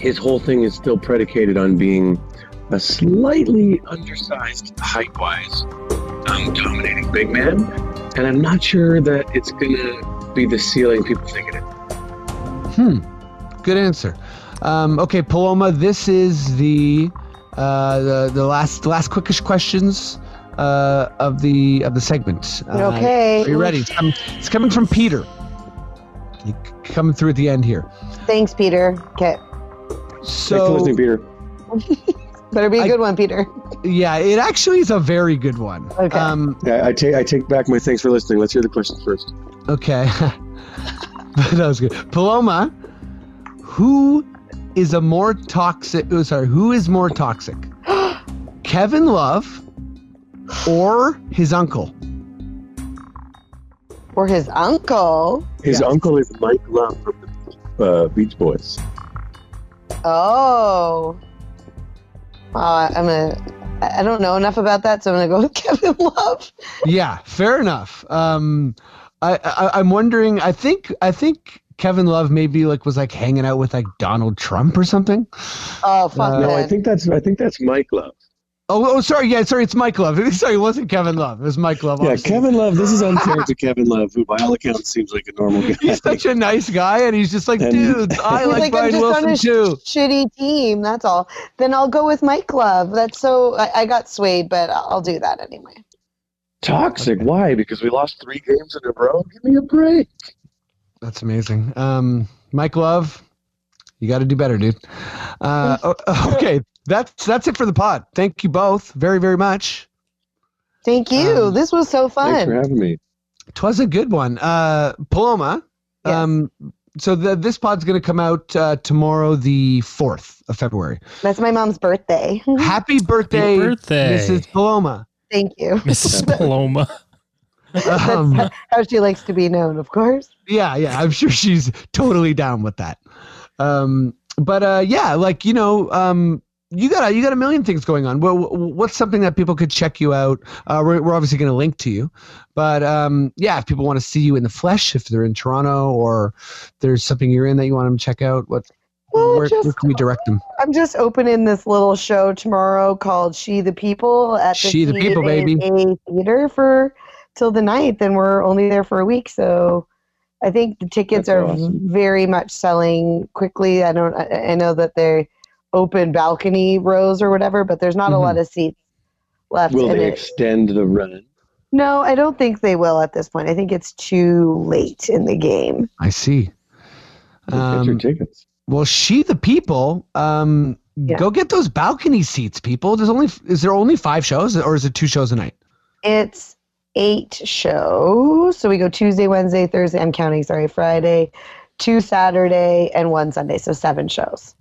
his whole thing is still predicated on being a slightly undersized height-wise, um, dominating big man, and I'm not sure that it's gonna be the ceiling people think it is. Hmm. Good answer. Um, okay, Paloma, this is the uh, the the last last quickish questions uh, of the of the segment. Uh, Okay. Are you ready? It's, com- it's coming from Peter. You c- coming through at the end here. Thanks, Peter. Okay. Thanks for So listening, Peter. Better be a I- good one, Peter. yeah, it actually is a very good one. Okay. Um, Yeah, I take I take back my thanks for listening. Let's hear the questions first. Okay. that was good. Paloma, who is a more toxic oh, sorry, who is more toxic? Kevin Love or his uncle? Or his uncle. His Yes. uncle is Mike Love from the uh, Beach Boys. Oh. Uh, I'm going to. I don't know enough about that, so I'm going to go with Kevin Love. Yeah, fair enough. Um I, I I'm wondering I think I think Kevin Love maybe like was like hanging out with like Donald Trump or something. Oh, fuck Uh, No, I think that's I think that's Mike Love. Oh, oh sorry, yeah, sorry, it's Mike Love. Sorry, it wasn't Kevin Love. It was Mike Love. Yeah, obviously. Kevin Love. This is unfair to Kevin Love, who by all accounts seems like a normal guy. He's such a nice guy, and he's just like, And- dude, I He's like, like, I'm Brian just on Wilson a sh- too. shitty team. That's all. Then I'll go with Mike Love. That's so. I, I got swayed, but I'll do that anyway. Toxic. Why? Because we lost three games in a row. Give me a break. That's amazing. Um, Mike Love, you got to do better, dude. Uh, okay, that's that's it for the pod. Thank you both very very much. Thank you. Um, this was so fun. Thanks for having me. Twas a good one. Uh, Paloma. Yes. Um, so the, this pod's going to come out uh, tomorrow, the fourth of February. That's my mom's birthday. Happy birthday, birthday. Mrs. Paloma. Thank you. Mrs. Paloma. Um, That's how she likes to be known, of course. yeah, yeah, I'm sure she's totally down with that. Um, but uh, yeah, like you know, um, you got a, you got a million things going on. Well, what's something that people could check you out? Uh, we're, we're obviously going to link to you, but um, yeah, if people want to see you in the flesh, if they're in Toronto or there's something you're in that you want them to check out, what Well, where, just where can we direct them? I'm just opening this little show tomorrow called She the People at the She the People, baby. A theater for till the 9th, and we're only there for a week. So I think the tickets That's are awesome. very much selling quickly. I don't. I, I know that they're open balcony rows or whatever, but there's not a Mhm. lot of seats left. Will in they it. extend the run? No, I don't think they will at this point. I think it's too late in the game. I see. Get your Um, tickets. well, she the people. Um, Yeah. Go get those balcony seats, people. There's only is there only five shows, or is it two shows a night? It's eight shows. So we go Tuesday, Wednesday, Thursday. I'm counting, sorry, Friday, two Saturday, and one Sunday. So seven shows.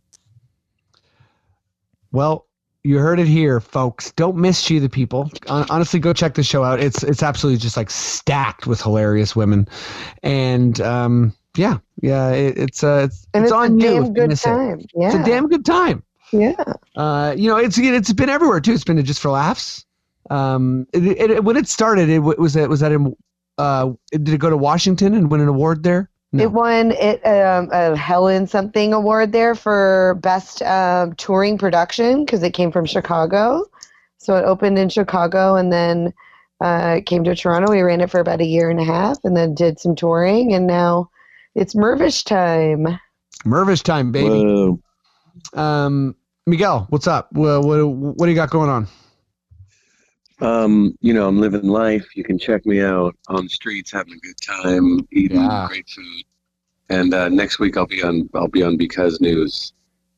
Well, you heard it here, folks. Don't miss She the People. Honestly, go check the show out. It's it's absolutely just like stacked with hilarious women, and um, yeah, yeah, it, it's uh, it's, And it's it's, on you. you good miss it. time. Yeah. It's a damn good time. yeah. Uh, you know, it's it's been everywhere too. It's been just for laughs. Um, it, it, when it started, it was it was that in uh, did it go to Washington and win an award there? No. It won it um, a Helen something award there for best um, touring production because it came from Chicago. So it opened in Chicago and then uh, came to Toronto. We ran it for about a year and a half and then did some touring and now it's Mirvish time. Mirvish time, baby. Whoa. Um, Miguel, what's up? What, what what do you got going on? Um, you know, I'm living life. You can check me out on the streets, having a good time, eating Yeah. great food. And uh, next week I'll be on I'll be on Because News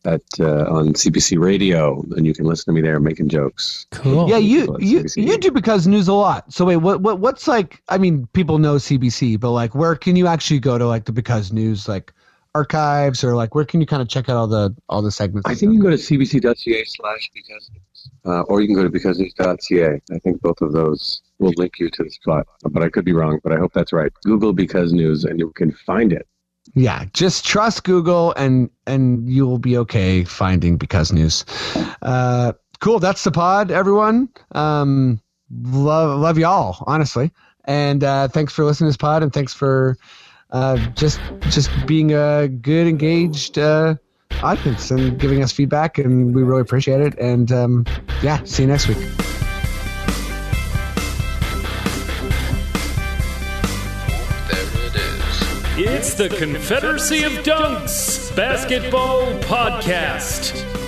at uh, on CBC Radio, and you can listen to me there making jokes. Cool. Yeah, you you CBC. you do because news a lot. So wait, what what what's like? I mean, people know CBC, but like, where can you actually go to like the because news like archives or like where can you kind of check out all the all the segments? I think you can go to cbc.ca slash because News, uh, or you can go to becausenews.ca. I think both of those will link you to the spot, but I could be wrong. But I hope that's right. Google Because News, and you can find it. yeah, just trust Google and and you will be okay finding because news. Uh, cool. That's the pod, everyone. Um, love love y'all honestly, and uh, thanks for listening to this pod, and thanks for uh, just just being a good engaged uh, audience and giving us feedback, and we really appreciate it. And um, yeah, see you next week. It's the Confederacy of Dunks Basketball Podcast.